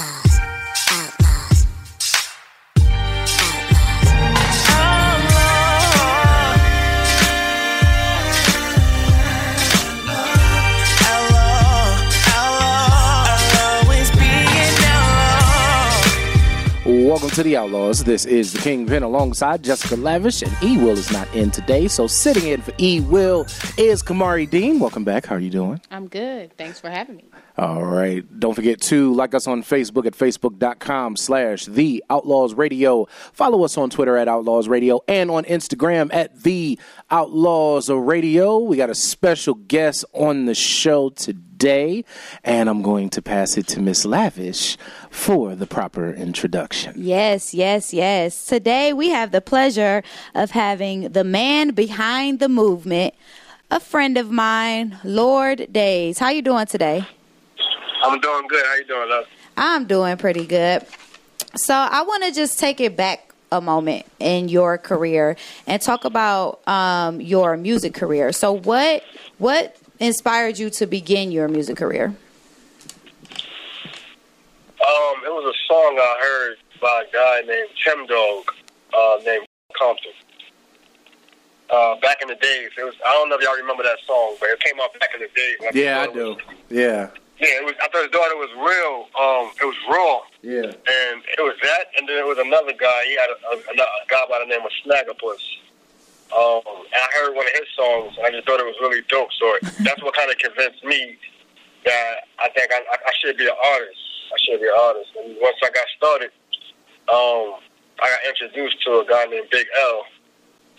outlaw. Welcome to the Outlaws. This is the Kingpin alongside Jessica Lavish, and E Will is not in today. So sitting in for E Will is Kamari Dean. Welcome back. How are you doing? I'm good. Thanks for having me. All right. Don't forget to like us on Facebook at facebook.com slash the Outlaws Radio. Follow us on Twitter at Outlaws Radio and on Instagram at the Outlaws Radio. We got a special guest on the show today, and I'm going to pass it to Miss Lavish for the proper introduction. Yes, yes, yes. Today we have the pleasure of having the man behind the movement, a friend of mine, Lord Daze. How you doing today? I'm doing good. How you doing, love? I'm doing pretty good. So I want to just take it back a moment in your career and talk about um, your music career. So what what inspired you to begin your music career? Um, it was a song I heard by a guy named Tim Dog, uh, named Compton. Uh, back in the days, it was. I don't know if y'all remember that song, but it came out back in the days. Like, Yeah, I it was- do. Yeah. Yeah, it was. I thought his daughter was real. Um, it was raw, Yeah. and it was that, and then there was another guy. He had a, a, a guy by the name of Snaggerpuss. Um, and I heard one of his songs, and I just thought it was really dope. So that's what kind of convinced me that I think I, I, I should be an artist. I should be an artist. And once I got started, um, I got introduced to a guy named Big L,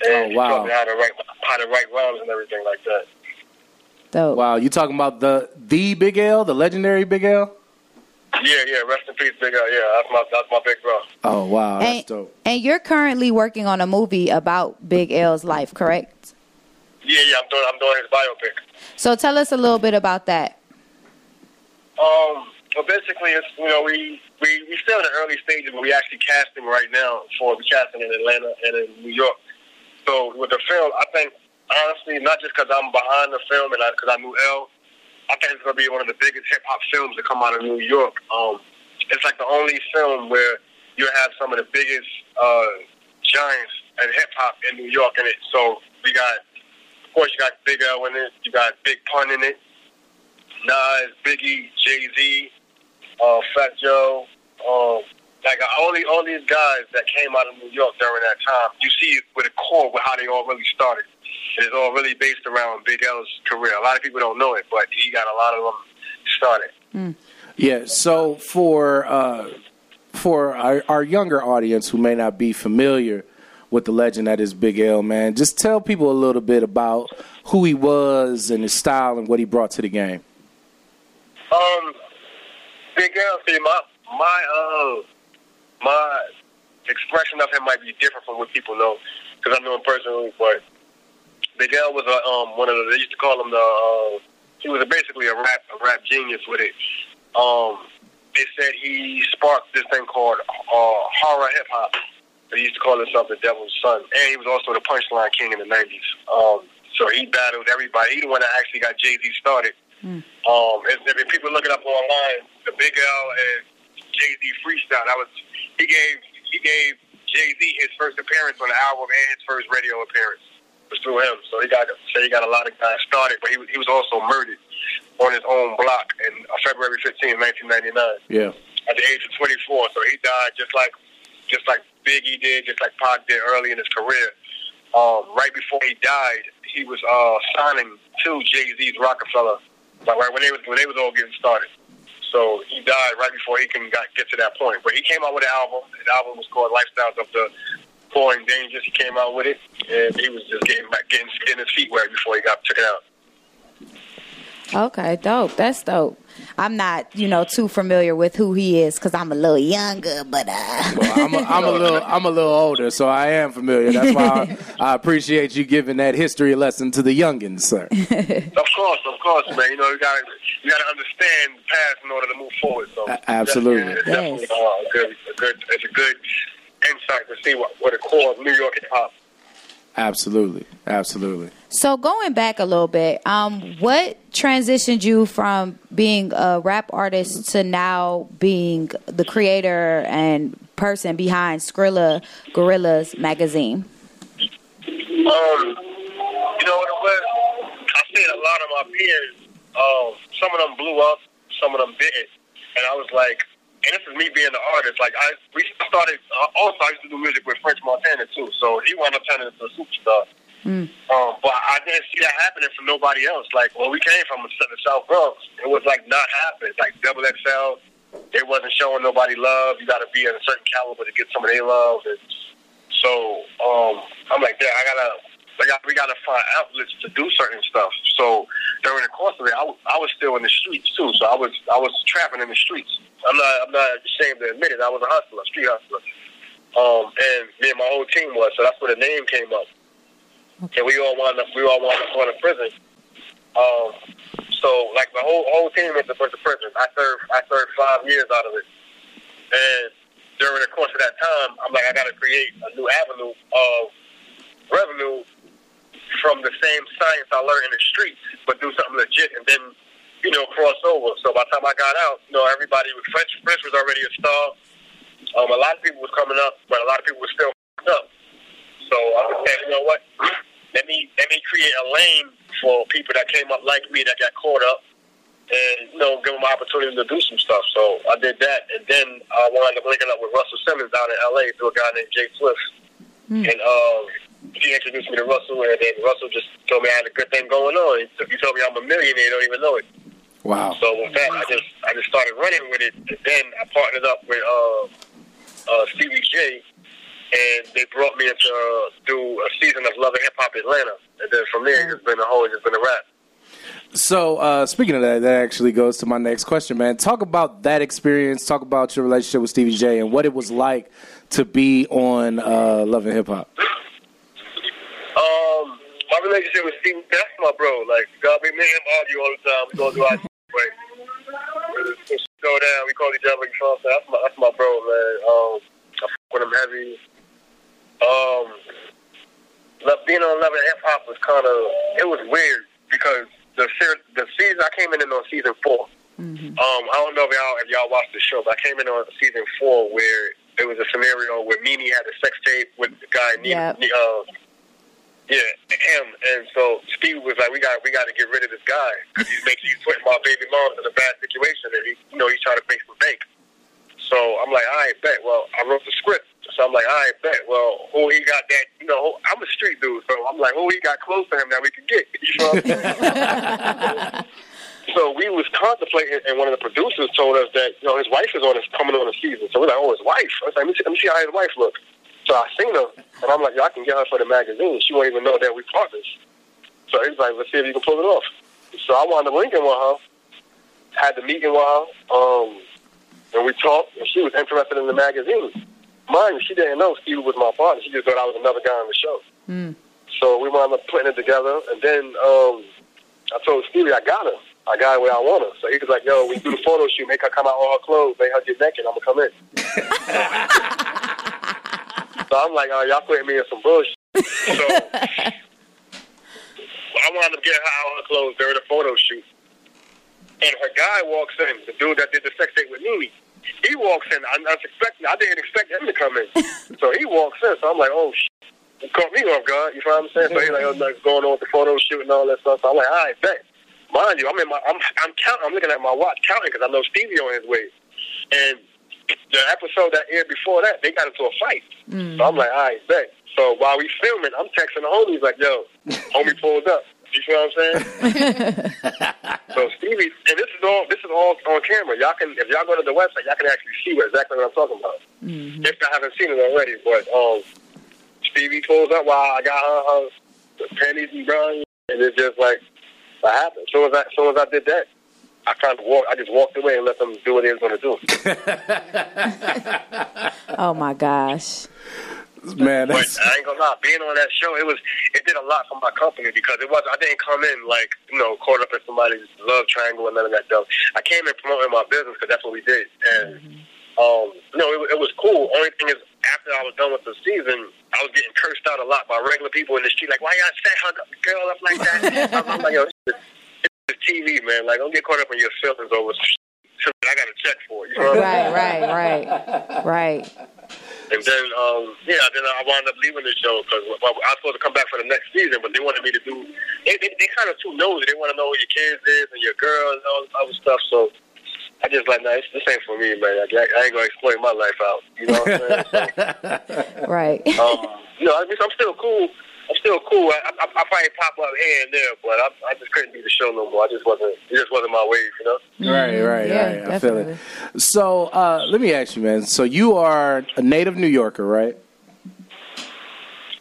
and Oh, he taught me how to write how to write rhymes and everything like that. Dope. Wow, you talking about the the Big L, the legendary Big L? Yeah, yeah. Rest in peace, Big L. Yeah, that's my that's my big bro. Oh wow, that's and, dope. and you're currently working on a movie about Big L's life, correct? Yeah, yeah. I'm doing I'm doing his biopic. So tell us a little bit about that. Um, well, basically, it's you know we we we still in the early stages, but we actually casting right now for we casting in Atlanta and in New York. So with the film, I think honestly, not just because I'm behind the film and because I, knew L, I think it's going to be one of the biggest hip hop films to come out of New York. Um, it's like the only film where you have some of the biggest uh, giants in hip hop in New York in it. So we got, of course, you got Big L in it, you got Big Pun in it. Nas, Biggie, Jay Z, uh, Fat Joe, um, like all the all these guys that came out of New York during that time. You see with a core with how they all really started. It's all really based around Big L's career. A lot of people don't know it, but he got a lot of them started. Yeah. So for uh, for our, our younger audience who may not be familiar with the legend that is Big L, man, just tell people a little bit about who he was and his style and what he brought to the game. Um, Big L, see my my uh my expression of him might be different from what people know because I know him personally. But Big L was a um one of the they used to call him the uh, he was a, basically a rap a rap genius with it. Um, they said he sparked this thing called uh, horror hip hop. They used to call himself the Devil's Son, and he was also the Punchline King in the '90s. Um, so he battled everybody. He the one that actually got Jay Z started. Um, if, if people look it up online, the Big L and Jay Z freestyle. That was he gave he gave Jay Z his first appearance on the album and his first radio appearance was through him. So he got so he got a lot of guys started, but he was he was also murdered on his own block in uh, February 15, 1999 Yeah. at the age of 24. So he died just like just like Biggie did, just like Pac did early in his career. Um, right before he died, he was uh, signing to Jay Z's Roc-A-Fella, like right when they was when they was all getting started. So he died right before he can got, get to that point. But he came out with an album. The album was called Lifestyles of the Poor and Dangerous. He came out with it, and he was just getting back, getting, getting his feet wet before he got took it out. Okay, dope. That's dope. I'm not, you know, too familiar with who he is because I'm a little younger, but uh, Well, I'm a, I'm a little I'm a little older, so I am familiar. That's why I, I appreciate you giving that history lesson to the youngins, sir. Of course, of course, man. You know, you got to you got to understand the past in order to move forward. So A- absolutely. it's definitely uh, good, a good, it's a good insight to see what what the core of New York hip hop. Absolutely, absolutely. so going back a little bit, um, what transitioned you from being a rap artist to now being the creator and person behind Scrilla Guerillaz magazine? Um, you know what it was? I seen a lot of my peers. Um, some of them blew up, some of them didn't, and I was like, and this is me being an artist. Like I, we started. Uh, also, I used to do music with French Montana too, so he wound up turning into a superstar. Um, but I didn't see that happening for nobody else. Like, well, we came from the South Bronx. It was like not happening. Like Double XL, they wasn't showing nobody love. You got to be in a certain caliber to get some of their love. And so um, I'm like, yeah, I gotta, I we gotta find outlets to do certain stuff. So during the course of it, I, was still in the streets too. So I was, I was trapping in the streets. I'm not, I'm not ashamed to admit it. I was a hustler, a street hustler. Um, and me and my whole team was. So that's where the name came up. And we all wound up, we all wound up going to prison. Um, so like the whole whole team to, went to prison. I served, I served five years out of it. And during the course of that time, I'm like, I got to create a new avenue of revenue from the same science I learned in the streets, but do something legit, and then you know cross over. So by the time I got out, you know everybody was French. French was already a star. Um, a lot of people was coming up, but a lot of people were still up. So I was saying, you know what? Let me let me create a lane for people that came up like me that got caught up and you know, give them an opportunity to do some stuff. So I did that, and then I wound up linking up with Russell Simmons down in L.A. through a guy named Jay Swift, and um, he introduced me to Russell, and then Russell just told me I had a good thing going on. He told- He told me I'm a millionaire, don't even know it. Wow. So with that, I just I just started running with it, and then I partnered up with uh, uh, Stevie J, and they brought me to uh, do a season of Love and Hip Hop Atlanta, and then from there, it's been a whole, it's been a wrap. So, uh, speaking of that, that actually goes to my next question, man. Talk about that experience. Talk about your relationship with Stevie J and what it was like to be on uh, Love and Hip Hop. My relationship with Steve, that's my bro. Like, God, me and him argue all the time. We go do our we go down. We call each other. You know what I'm saying? That's my, that's my bro, man. Um, I fuck with him heavy. Um, love, being on Love and Hip Hop was kind of, it was weird because the ser- the season, I came in on season 4 Um, I don't know if y'all if y'all watched the show, but I came in on season four where it was a scenario where Mimi had a sex tape with the guy, Yep. Ne- uh, yeah, him. And so Steve was like, "We got, we got to get rid of this guy because he's making, he's putting my baby mom in a bad situation, and he, you know, he's trying to make some bank." So I'm like, "All right, bet." Well, I wrote the script, so I'm like, "All right, bet." Well, who he got that? You know, I'm a street dude, so I'm like, "Who he got close to him that we could get?" You know what I'm? So we was contemplating, and one of the producers told us that you know his wife is on his coming on the season. So we're like, oh, his wife. I was like, let me see, let me see how his wife looks. So I seen her, and I'm like, yo, I can get her for the magazine. She won't even know that we partners. So he's like, let's see if you can pull it off. So I wound up linking with her, had the meeting with her, um, and we talked, and she was interested in the magazine. Mind you, she didn't know Steve was my partner. She just thought I was another guy on the show. So we wound up putting it together, and then um, I told Stevie I got her. I got her where I want her. So he was like, "Yo, we do the photo shoot. Make her come out all her clothes. Make her get naked. I'm gonna come in." so I'm like, "Oh, y'all putting me in some bullshit." So I wound up getting her out of her clothes during the photo shoot, and her guy walks in. The dude that did the sex tape with Mimi. He walks in. I, I was expecting. I didn't expect him to come in. so he walks in. So I'm like, "Oh." shit. It caught me off guard. You know what I'm saying? So he's like, oh, like going on with the photo shoot and all that stuff. So I'm like, all right, bet. Mind you, I'm in my, I'm, I'm counting. I'm looking at my watch, counting because I know Stevie on his way. And the episode that aired before that, they got into a fight. So I'm like, all right, bet. So while we filming, I'm texting the homies like, yo, homie pulled up. You feel what I'm saying? so Stevie, and this is all this is all on camera. Y'all can if y'all go to the website, y'all can actually see what exactly what I'm talking about. If I haven't seen it already, but um, Stevie pulls up while I got her, her panties and bra, and it's just like what happened. Soon as I, as soon as I did that, I kind of walked. I just walked away and let them do what they was going to do. Oh my gosh. Man, But that's, I ain't gonna lie, being on that show, it was it did a lot for my company because it was I didn't come in like you know caught up in somebody's love triangle and none of that stuff. I came in promoting my business because that's what we did, and um, you know it, it was cool. Only thing is, after I was done with the season, I was getting cursed out a lot by regular people in the street, like why y'all set her the girl up like that? I'm like, yo, it's, it's TV, man. Like don't get caught up in your feelings over. shit I got to check for you. know what I mean? Right, right, right, right. And then, um, yeah, then I wound up leaving the show because I was supposed to come back for the next season, but they wanted me to do. They, they, they kind of too nosy. They want to know who your kids is and your girl and all this other stuff. So I just like, nah, this, this ain't for me, man. I, I ain't gonna exploit my life out. You know what I'm saying? Right. So, um, you know, I mean, I'm still cool. I'm still cool. I, I, I probably pop up here and there, but I, I just couldn't do the show no more. I just wasn't. It just wasn't my wave, you know. right, right, Yeah, right. I feel it. definitely. So, uh, let me ask you, man. So, you are a native New Yorker, right?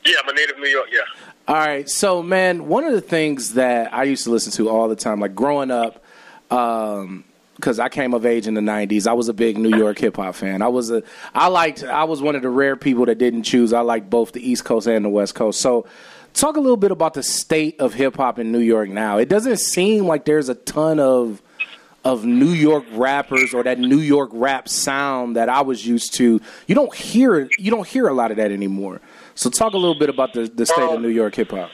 Yeah, I'm a native New York. Yeah. All right. So, man, one of the things that I used to listen to all the time, like growing up, because I came of age in the '90s, I was a big New York hip hop fan. I was a, I liked, I was one of the rare people that didn't choose. I liked both the East Coast and the West Coast. So, talk a little bit about the state of hip hop in New York now. It doesn't seem like there's a ton of of New York rappers or that New York rap sound that I was used to. You don't hear you don't hear a lot of that anymore. So talk a little bit about the, the state of New York hip hop.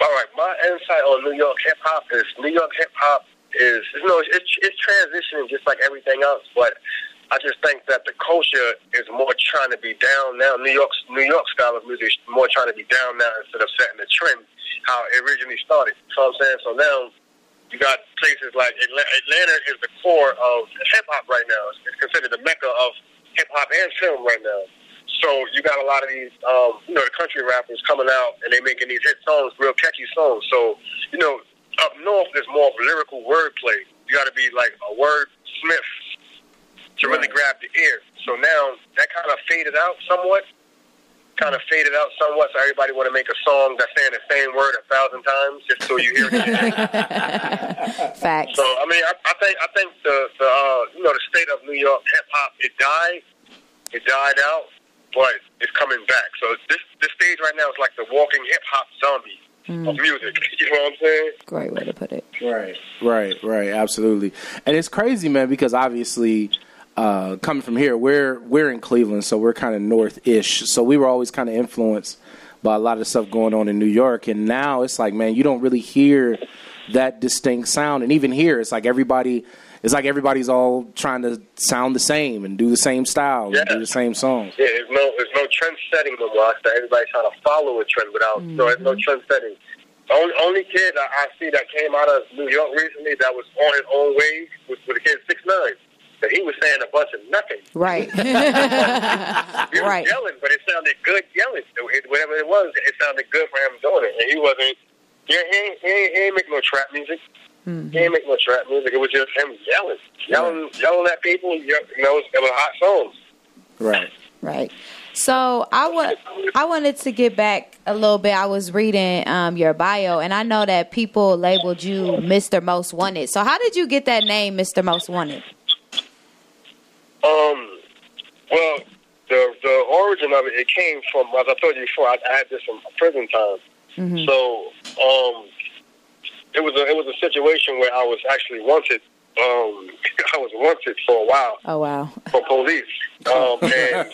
All right, my insight on New York hip hop is New York hip hop is you know it's it's transitioning just like everything else, but I just think that the culture is more trying to be down now. New York's New York style of music is more trying to be down now instead of setting the trend how it originally started. Know I'm saying? So now you got places like Atla- Atlanta is the core of hip hop right now. It's considered the mecca of hip hop and film right now. So you got a lot of these, um, you know, the country rappers coming out and they making these hit songs, real catchy songs. So you know, up north there's more of lyrical wordplay. You got to be like a wordsmith to really grab the ear. So now that kind of faded out somewhat. Kind of faded out somewhat. So everybody want to make a song that's saying the same word a thousand times just so you hear it. Facts. So I mean, I, I think I think the the uh, you know the state of New York hip hop it died, it died out, but it's coming back. So this this stage right now is like the walking hip hop zombie of music. You know what I'm saying? Great way to put it. Right, right, right. Absolutely, and it's crazy, man, because obviously. Uh, coming from here, we're we're in Cleveland, so we're kind of north-ish. So we were always kind of influenced by a lot of stuff going on in New York, and now it's like, man, you don't really hear that distinct sound, and even here, it's like everybody, it's like everybody's all trying to sound the same and do the same style and do the same songs. Yeah, there's no there's no trend setting no more. So everybody's trying to follow a trend without no there's no mm-hmm. trend setting. The only, only kid I, I see that came out of New York recently that was on his own way was with the kid six nine. That he was saying a bunch of nothing. Right. He was Right. yelling, but it sounded good yelling. It, whatever it was, it sounded good for him doing it. And he wasn't. Yeah, he ain't, he ain't, he ain't make no trap music. He ain't make much rap music. It was just him yelling, yelling, yelling at people. You know, it was hot songs. Right. Right. So I wa- I wanted to get back a little bit. I was reading um, your bio, and I know that people labeled you Mr. Most Wanted. So how did you get that name, Mr. Most Wanted? Um, well, the the origin of it, it came from as I told you before. I, I had this from prison time. So, um, it was a it was a situation where I was actually wanted. Um, I was wanted for a while Oh wow. for police. Um, and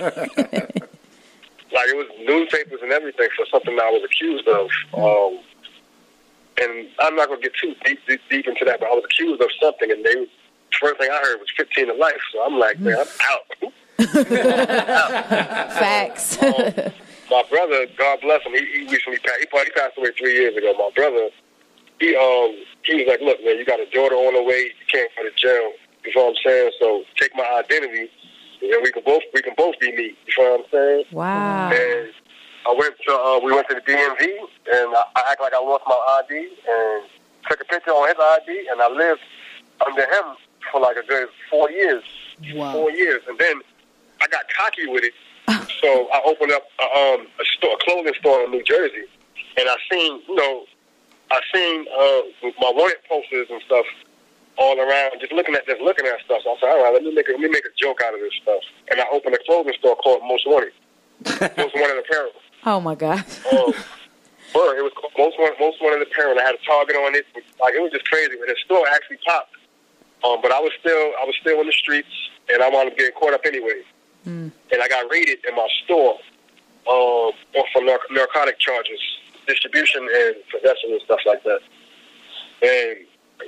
like it was newspapers and everything for something that I was accused of. Um, and I'm not gonna get too deep, deep deep into that, but I was accused of something, and they first thing I heard was 15 to life. So I'm like, man, I'm out. Facts. my brother, God bless him, he, he recently passed. He, he passed away three years ago. My brother, he um he was like, look, man, you got a daughter on the way. You can't go to jail. You know what I'm saying? So take my identity, and we can both we can both be me. You know what I'm saying? wow. And I went to uh, we went to the DMV, and I, I act like I lost my ID, and took a picture on his ID, and I lived under him for like a good four years. Wow. Four years, and then I got cocky with it. So So I opened up a, um, a store, a clothing store in New Jersey, and I seen, you know, I seen uh, my wanted posters and stuff all around, just looking at just looking at stuff. So I said, all right, let me make a, let me make a joke out of this stuff, and I opened a clothing store called Most Wanted, Most Wanted Apparel. Oh my God. Um, Word, it was called most one, most wanted apparel. I had a target on it. Like it was just crazy. But the store actually popped. Um, but I was still, I was still in the streets, and I wound up getting caught up anyway. And I got raided in my store um, for narc- narcotic charges, distribution and possession and stuff like that. And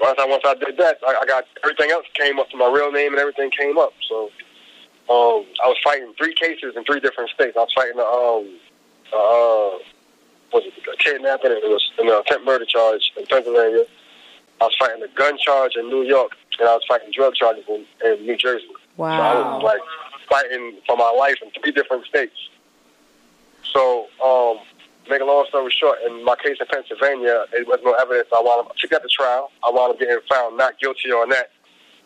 once I once I did that, I, I got everything else came up to my real name and everything came up. So um, I was fighting three cases in three different states. I was fighting um, uh, was it a kidnapping and it was an attempt murder charge in Pennsylvania. I was fighting a gun charge in New York, and I was fighting drug charges in, in New Jersey. So I Wow. was like fighting for my life in three different states. So, um, make a long story short, in my case in Pennsylvania, there was no evidence. I wound up, I took that to trial. I wound up getting found not guilty on that.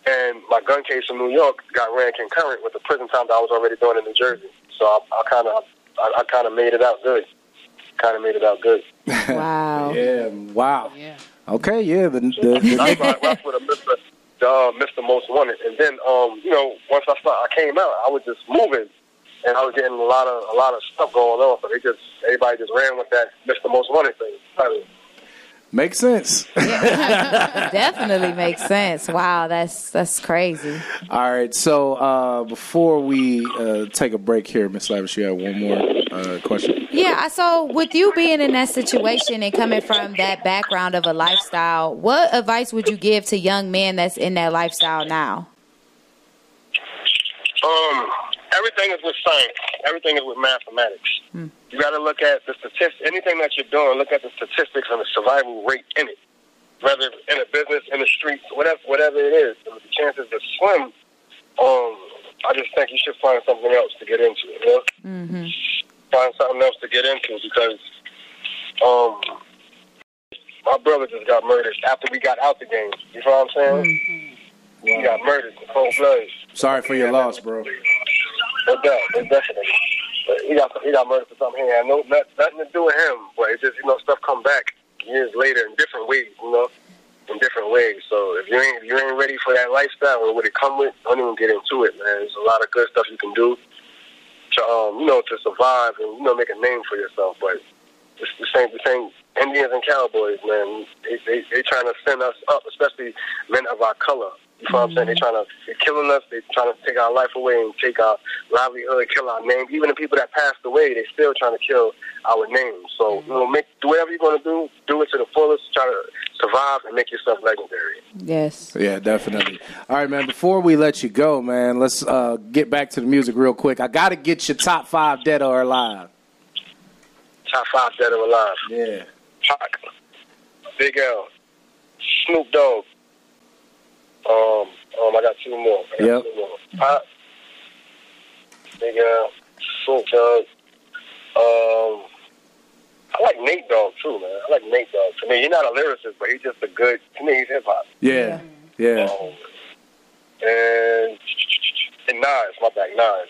And my gun case in New York got ran concurrent with the prison time that I was already doing in New Jersey. So I, I kind of, I, I kind of made it out good. Kind of made it out good. Wow. Yeah. Wow. Yeah. Okay. Yeah. The, the, the That's why that's what a Mr. The, uh, Mr. Most Wanted. And then, um, you know, once I start, I came out, I was just moving, and I was getting a lot of a lot of stuff going on. So they just everybody just ran with that Mr. Most Wanted thing. I mean, makes sense. Definitely makes sense. Wow, that's that's crazy. All right. So uh, before we uh, take a break here, Miss Lavish, you have one more uh, question. Yeah, I so with you being in that situation and coming from that background of a lifestyle, what advice would you give to young men that's in that lifestyle now? Um, everything is with science. Everything is with mathematics. You got to look at the statistics. Anything that you're doing, look at the statistics and the survival rate in it. Whether in a business, in the streets, whatever, whatever it is, the chances to swim. Um, I just think you should find something else to get into. You know, Mm-hmm. find something else to get into because, um, my brother just got murdered after we got out the game. You know what I'm saying? He got murdered in cold blood. Sorry for your loss, bro. No doubt, no definitely. But he got he got murdered for something he had no not, nothing to do with him. But it's just you know stuff come back years later in different ways, you know, in different ways. So if you ain't if you ain't ready for that lifestyle or what it come with, don't even get into it, man. There's a lot of good stuff you can do to um you know to survive and you know make a name for yourself. But it's the same the same Indians and cowboys, man. They they they trying to send us up, especially men of our color. You know what I'm saying? They're trying to they're killing us. They're trying to take our life away and take our livelihood, kill our name. Even the people that passed away, they're still trying to kill our name. So you know, make do whatever you're gonna do, do it to the fullest. Try to survive and make yourself legendary. Yes. Yeah, definitely. All right, man. Before we let you go, man, let's uh, get back to the music real quick. I got to get your top five dead or alive. Top five dead or alive. Yeah. Pac, Big L, Snoop Dogg. Um, um, I got two more. I got Yep. two more. Pac, Big L, Snoop Dogg. Um, I like Nate Dogg too, man. I like Nate Dogg. To me, he's not a lyricist, but he's just a good. To me, he's hip hop. Yeah. Yeah. Um, and and Nas, my back, Nas.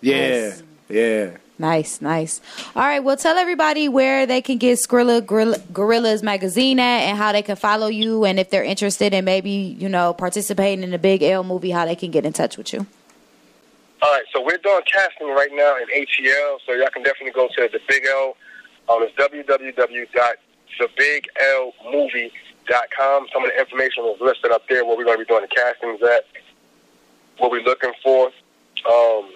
Yeah. Yeah. Nice, nice. All right, well, tell everybody where they can get Scrilla Guerilla, Guerillaz magazine at and how they can follow you, and if they're interested in maybe you know participating in the Big L movie, how they can get in touch with you. All right, so we're doing casting right now in ATL, so y'all can definitely go to the Big L. Um, it's www.thebiglmovie.com. Some of the information is listed up there where we're going to be doing the castings at, what we're looking for, um,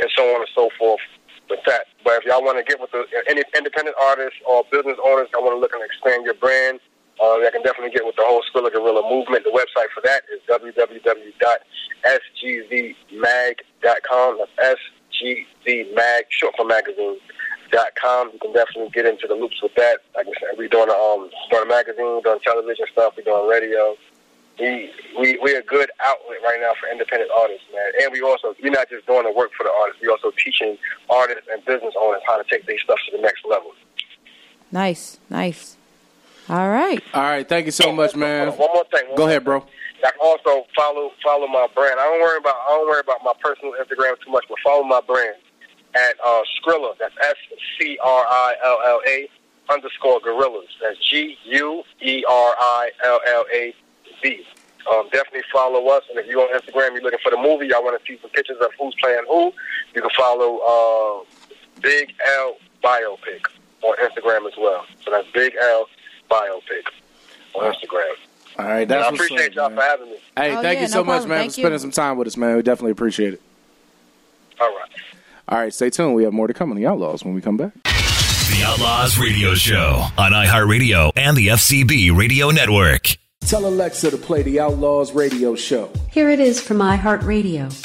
and so on and so forth with that. But if y'all want to get with the, any independent artists or business owners that want to look and expand your brand, uh, they can definitely get with the whole Scrilla Guerilla movement. The website for that is www.sgzmag.com. That's SGZmag, short for magazine. Dot com. You can definitely get into the loops with that. Like I said, we're doing um, doing a magazine, doing television stuff, we're doing radio. We we we're a good outlet right now for independent artists, man. And we also we're not just doing the work for the artists. We're also teaching artists and business owners how to take their stuff to the next level. Nice, nice. All right. All right. Thank you so much, man. One more thing. one Go more ahead, bro. I also follow follow my brand. I don't worry about I don't worry about my personal Instagram too much, but follow my brand. at uh, Scrilla. That's S C R I L L A underscore guerillaz. That's G U E R I L L A Z. Um, definitely follow us. And if you're on Instagram, you're looking for the movie, y'all want to see some pictures of who's playing who, you can follow uh, Big L Biopic on Instagram as well. So that's Big L Biopic on Instagram. All right, And that's I what's appreciate up, y'all man. for having me. Hey, Oh, thank yeah, you so no much, problem. man, Thank for spending you. some time with us, man. We definitely appreciate it. All right. All right, stay tuned. We have more to come on the Outlaws when we come back. The Outlaws Radio Show on iHeartRadio and the FCB Radio Network. Tell Alexa to play the Outlaws radio show. Here it is from iHeartRadio.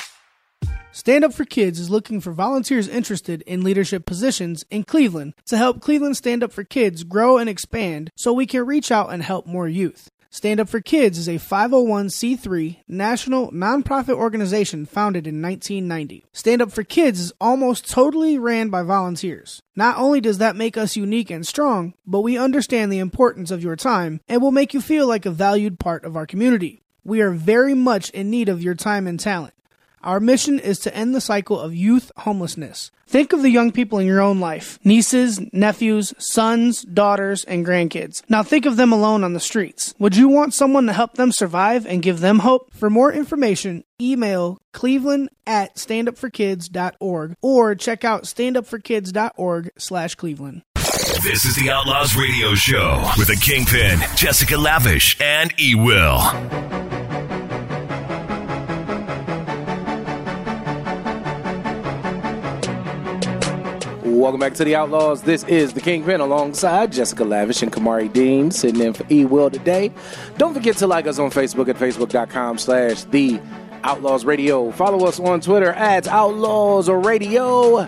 Stand Up for Kids is looking for volunteers interested in leadership positions in Cleveland to help Cleveland Stand Up for Kids grow and expand so we can reach out and help more youth. Stand Up for Kids is a 501c3 national nonprofit organization founded in 1990. Stand Up for Kids is almost totally ran by volunteers. Not only does that make us unique and strong, but we understand the importance of your time and will make you feel like a valued part of our community. We are very much in need of your time and talent. Our mission is to end the cycle of youth homelessness. Think of the young people in your own life nieces, nephews, sons, daughters, and grandkids. Now think of them alone on the streets. Would you want someone to help them survive and give them hope? For more information, email cleveland at standupforkids.org or check out standupforkids.org slash cleveland. This is the Outlaws Radio Show with the Kingpin, Jessica Lavish, and E Will. Welcome back to the Outlaws. This is the Kingpin alongside Jessica Lavish and Kamari Dean sitting in for E Will today. Don't forget to like us on Facebook at facebook.com slash the Outlaws Radio. Follow us on Twitter at Outlaws Radio.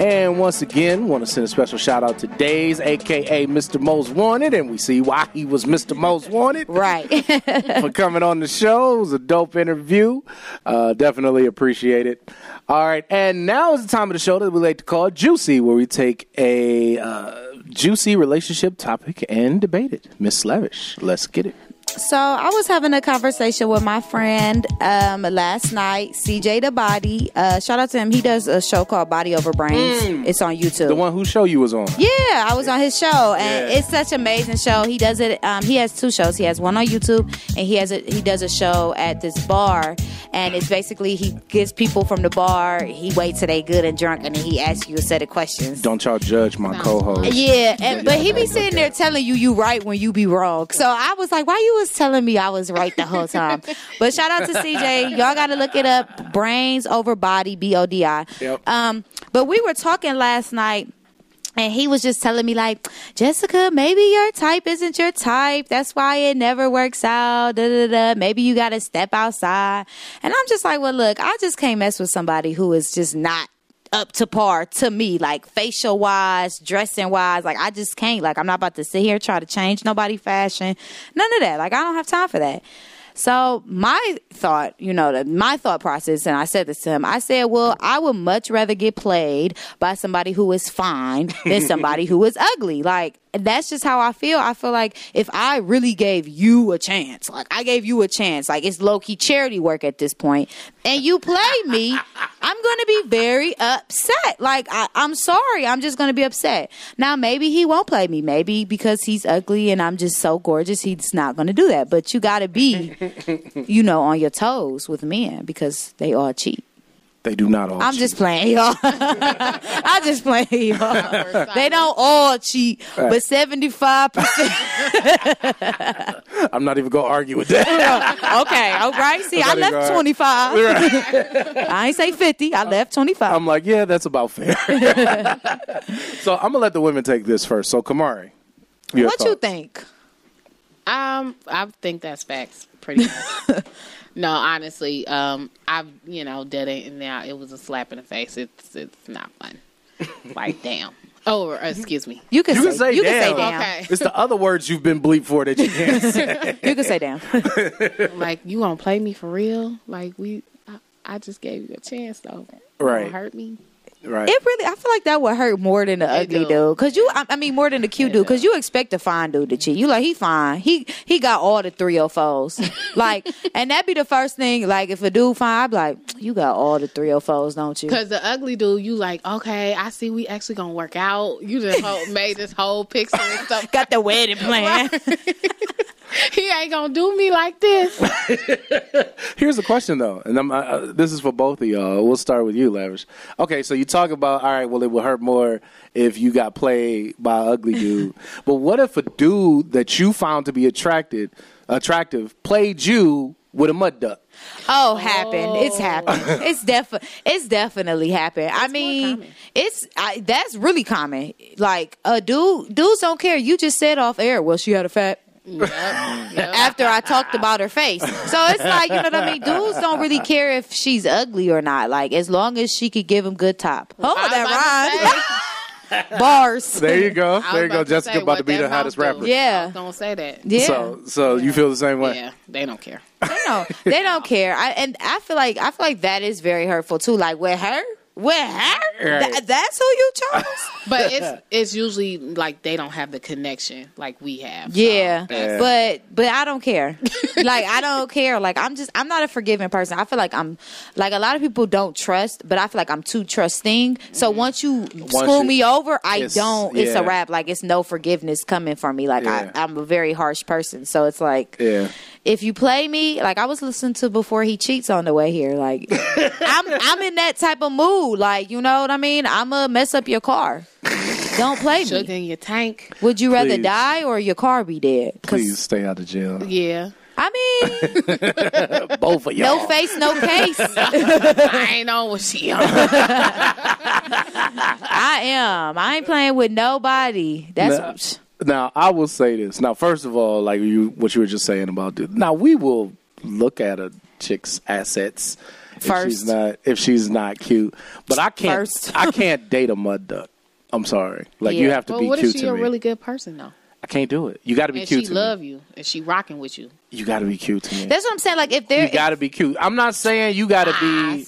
And once again, want to send a special shout out to Daze, aka Mr. Most Wanted, and we see why he was Mr. Most Wanted. Right. for coming on the show. It was a dope interview. Uh, definitely appreciate it. All right, and now is the time of the show that we like to call Juicy, where we take a uh, juicy relationship topic and debate it. Miss Lavish, let's get it. So I was having a conversation with my friend um, last night, CJ the Body. Uh, shout out to him. He does a show called Body Over Brains. It's on YouTube. The one whose show you was on. Yeah, I was on his show, and Yeah. it's such an amazing show. He does it. Um, he has two shows. He has one on YouTube, and he has a, he does a show at this bar, and it's basically he gives people from the bar. He waits till they good and drunk, and then he asks you a set of questions. Don't y'all judge my co-host. Yeah, and, but he be sitting there telling you you right when you be wrong. So I was like, why you was telling me I was right the whole time? but shout out to CJ. Y'all got to look it up. Brains over body, B O D I. Yep. Um, but we were talking last night. And he was just telling me, like, Jessica, maybe your type isn't your type. That's why it never works out. Da, da, da. Maybe you got to step outside. And I'm just like, well, look, I just can't mess with somebody who is just not up to par to me, like facial wise, dressing wise. Like, I just can't. Like, I'm not about to sit here try to change nobody fashion. None of that. Like, I don't have time for that. So my thought, you know, my thought process, and I said this to him. I said, well, I would much rather get played by somebody who is fine than somebody who is ugly. Like that's just how I feel. I feel like if I really gave you a chance, like I gave you a chance, like it's low key charity work at this point, and you play me, I'm going to be very upset. Like I, I'm sorry, I'm just going to be upset. Now maybe he won't play me, maybe because he's ugly and I'm just so gorgeous, he's not going to do that. But you got to be, you know, on your toes with men because they all cheat. They do not all. I'm cheat. just playing, y'all. I'm just playing, y'all. They don't all cheat, but 75 percent. I'm not even gonna argue with that. Okay, all right. See, I left go- 25. I ain't say 50. I left 25. I'm like, yeah, that's about fair. so I'm gonna let the women take this first. So Kamari, your what you think? Um, I think that's facts. Pretty. much. no, honestly, um, I've you know did it, and now it was a slap in the face. It's it's not fun. like damn. Oh, or, excuse me. You can, You can say, say you can say damn. damn. Okay. It's the other words you've been bleeped for that you can't say. You can say damn. like you gonna play me for real? Like we, I, I just gave you a chance though. Right. gonna hurt me. Right. It really, I feel like that would hurt more than the ugly do. dude. Cause you, I, I mean, more than the cute dude. Cause you expect a fine dude to cheat. You like he fine. He he got all the three o fours. like, and that'd be the first thing. Like, if a dude fine, I'd be like, you got all the three o fours, don't you? Cause the ugly dude, you like, okay, I see we actually gonna work out. You just whole, made this whole picture and stuff. Got the wedding plan. he ain't gonna do me like this. Here's the question though, and I'm, uh, this is for both of y'all. We'll start with you, Lavish. Okay, so you talk about all right. Well, it would hurt more if you got played by an ugly dude. but what if a dude that you found to be attracted, attractive, played you with a mud duck? Oh, happened. It's happened. It's def- It's definitely happened. I mean, it's I, that's really common. Like a dude, dudes don't care. You just said off air. Well, she had a fat. After I talked about her face, so it's like you know what I mean. Dudes don't really care if she's ugly or not. Like as long as she could give him good top. Oh, that rhymes. Bars. There you go. There you go. about to Jessica about to be the hottest mouth rapper. do. Yeah. Don't say that. Yeah. So, so you feel the same way? Yeah, they don't care. They don't. They don't care. I, and I feel like I feel like that is very hurtful too. Like with her, with her, Right. Tha- that's who you chose. But it's it's usually like they don't have the connection like we have. So Yeah, but but I don't care. like I don't care. Like I'm just I'm not a forgiving person. I feel like I'm like a lot of people don't trust, but I feel like I'm too trusting. So mm-hmm. once you screw you- me over, I It's- don't. It's a wrap. Like it's no forgiveness coming from me. Like Yeah. I, I'm a very harsh person. So it's like Yeah. If you play me, like I was listening to before he cheats on the way here. Like I'm I'm in that type of mood. Like you know what I mean. I'm gonna mess up your car. Don't play Sugar me. in your tank. Would you rather Please. die or your car be dead? 'Cause Please stay out of jail. Yeah. I mean, Both of y'all. no face, no case. I ain't on what she on. I am. I ain't playing with nobody. That's Now, I will say this. Now, first of all, like you, what you were just saying about, dude. Now, we will look at a chick's assets if she's First. not if she's not cute. But I can't. First. I can't date a mud duck. I'm sorry. Like you have to But be what if cute she to a me. really good person though? I can't do it. You got to be And cute she to love me. you and she rocking with you. You got to be cute to me. that's what I'm saying. Like if they're, you got to be cute. I'm not saying you got to be.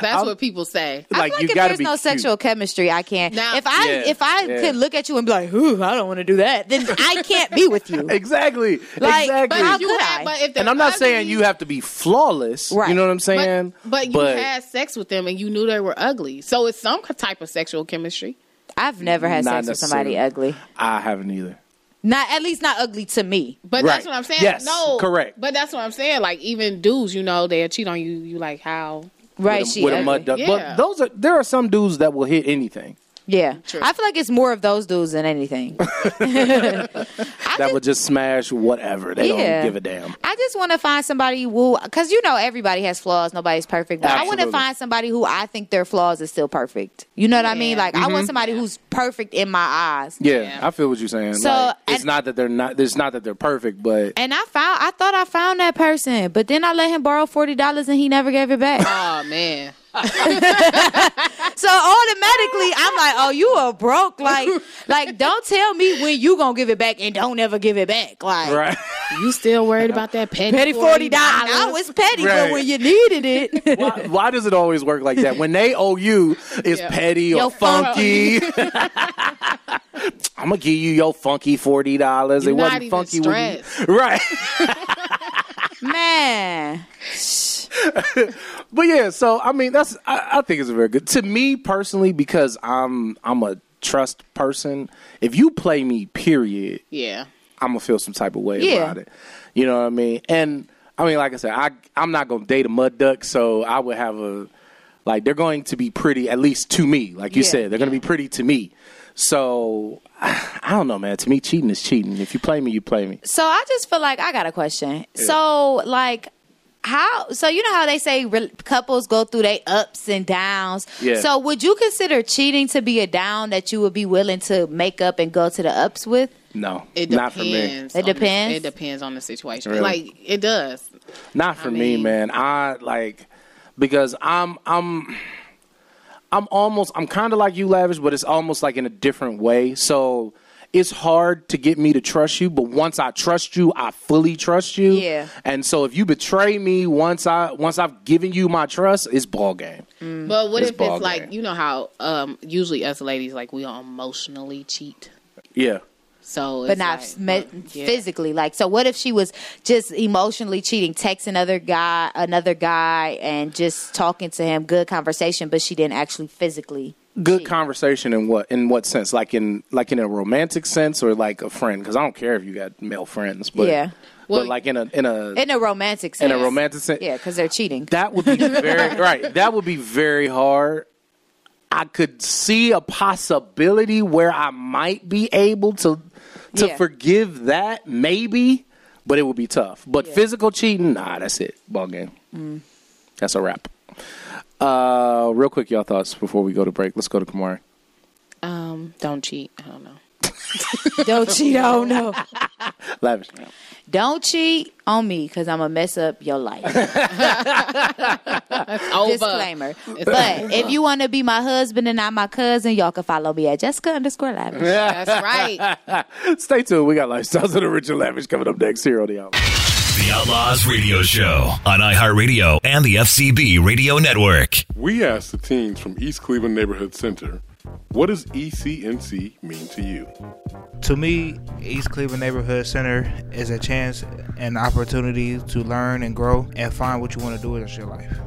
That's what people say. I like feel like if there's no cute. sexual chemistry, I can't. Now- if I Yeah, if I yeah. could look at you and be like, "Ooh, I don't want to do that," then I can't be with you. Exactly. Like, exactly. But How could had, I? but if and I'm not ugly, saying you have to be flawless. Right. You know what I'm saying? but you had sex with them and you knew they were ugly. So it's some type of sexual chemistry. I've never had Not sex with somebody ugly. I haven't either. Not at least not ugly to me. But Right. that's what I'm saying. Yes, no, correct. But that's what I'm saying. Like even dudes, you know, they'll cheat on you. You like how? Right? with a, she with a mud duck. Yeah. But those are there are some dudes that will hit anything. Yeah, True. I feel like it's more of those dudes than anything. that would just smash whatever. They Yeah. don't give a damn. I just want to find somebody who, because you know everybody has flaws, nobody's perfect. But I want to find somebody who I think their flaws is still perfect. You know what I mean? Yeah. Like I want mm-hmm. somebody who's perfect in my eyes. Yeah, Yeah. I feel what you're saying. So, like, it's and- not that they're not. It's not that they're perfect, but And I found, I thought I found that person, but then I let him borrow forty dollars and he never gave it back. Oh man, so automatically I'm like, oh, you are broke. Like, like don't tell me when you gonna give it back and don't ever give it back. Like, right. you still worried about that petty, petty forty dollars. Now it's petty, Right. but when you needed it, why, why does it always work like that? When they owe you, it's Yeah. petty or Yo, funky. I'm gonna give you your funky forty dollars. It not wasn't even funky, when you- right? man. But yeah, so I mean, that's I, I think it's very good to me personally because I'm I'm a trust person. If you play me, period, yeah. I'm gonna feel some type of way Yeah. about it. You know what I mean? And I mean, like I said, I I'm not gonna date a mud duck, so I would have a like they're going to be pretty at least to me. Like you Yeah. said, they're gonna be pretty to me. So I don't know, man. To me, cheating is cheating. If you play me, you play me. So I just feel like I got a question. So like how so you know how they say re- couples go through their ups and downs. Yeah. So would you consider cheating to be a down that you would be willing to make up and go to the ups with? No, It not for me. It on the- depends? it depends on the situation. Really? Like it does. Not for I me, man. I like because I'm I'm I'm almost I'm kind of like you, lavish, but it's almost like in a different way. So it's hard to get me to trust you, but once I trust you, I fully trust you. Yeah. And so if you betray me once I once I've given you my trust, it's ball game. But what It's if ball it's like you know how um usually us ladies like we emotionally cheat. Yeah. So but not like, me- yeah. physically. Like, so what if she was just emotionally cheating, texting another guy, another guy, and just talking to him, good conversation, but she didn't actually physically. Good conversation in what in what sense? Like in like in a romantic sense or like a friend? Because I don't care if you got male friends, but Yeah. but like in a in a In a romantic in sense. a romantic sense, Yeah, because they're cheating. that would be very right. That would be very hard. I could see a possibility where I might be able to to Yeah. forgive that, maybe, but it would be tough. But physical cheating, nah, that's it. Ball game. Mm. That's a wrap. Uh, real quick, y'all thoughts before we go to break. Let's go to Kamari. Um, don't cheat. I don't know. Don't cheat. Oh no. Lavish. Don't cheat on me because I'm gonna mess up your life. Over. Disclaimer. But if you want to be my husband and not my cousin, y'all can follow me at Jessica underscore Lavish. That's right. Stay tuned. We got lifestyles of the rich and lavish coming up next here on the hour. The Outlaws Radio Show on iHeartRadio and the FCB Radio Network. We asked the teens from East Cleveland Neighborhood Center, what does ECNC mean to you? To me, East Cleveland Neighborhood Center is a chance and opportunity to learn and grow and find what you want to do with your life.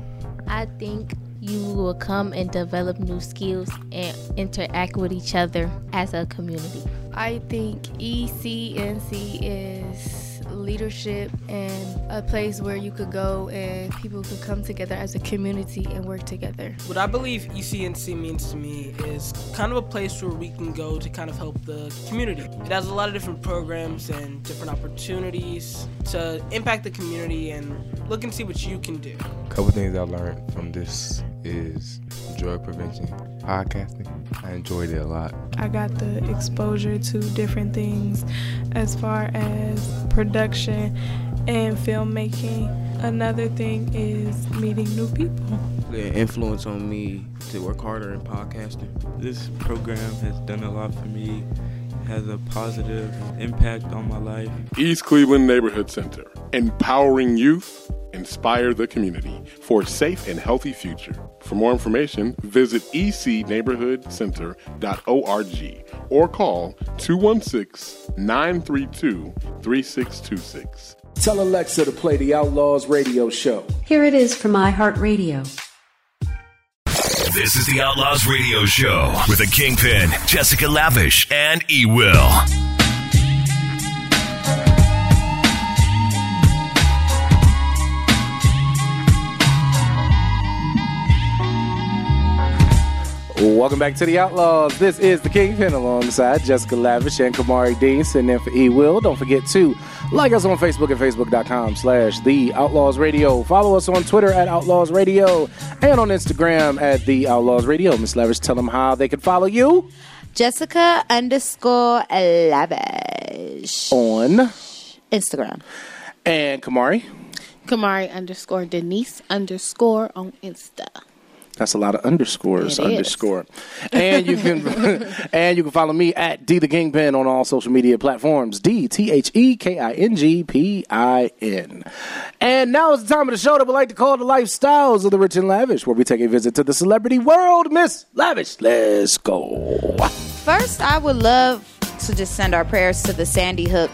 I think you will come and develop new skills and interact with each other as a community. I think ECNC is leadership and a place where you could go and people could come together as a community and work together. What I believe ECNC means to me is kind of a place where we can go to kind of help the community. It has a lot of different programs and different opportunities to impact the community and look and see what you can do. A couple things I learned from this is drug prevention, podcasting. I enjoyed it a lot. I got the exposure to different things as far as production and filmmaking. Another thing is meeting new people. The influence on me to work harder in podcasting. This program has done a lot for me, has a positive impact on my life. East Cleveland Neighborhood Center, empowering youth, inspire the community for a safe and healthy future. For more information, visit ecneighborhoodcenter.org or call 216 932 3626. Tell Alexa to play the Outlaws radio show. Here it is from iHeartRadio. This is the Outlaws Radio Show with the Kingpin, Jessica Lavish, and E Will. Welcome back to the Outlaws. This is the Kingpin alongside Jessica Lavish and Kamari Dean sitting in for E Will. Don't forget to like us on Facebook at facebook.com slash the Outlaws Radio. Follow us on Twitter at Outlaws Radio and on Instagram at the Outlaws Radio. Miss Lavish, tell them how they can follow you Jessica underscore Lavish on Instagram. and Kamari. Kamari underscore Denise underscore on Insta. That's a lot of underscores. It is. underscore, and you can and you can follow me at D the Kingpin on all social media platforms. D T H E K I N G P I N. And now is the time of the show that we like to call the lifestyles of the rich and lavish, where we take a visit to the celebrity world. Miss Lavish, let's go. First, I would love to just send our prayers to the Sandy Hook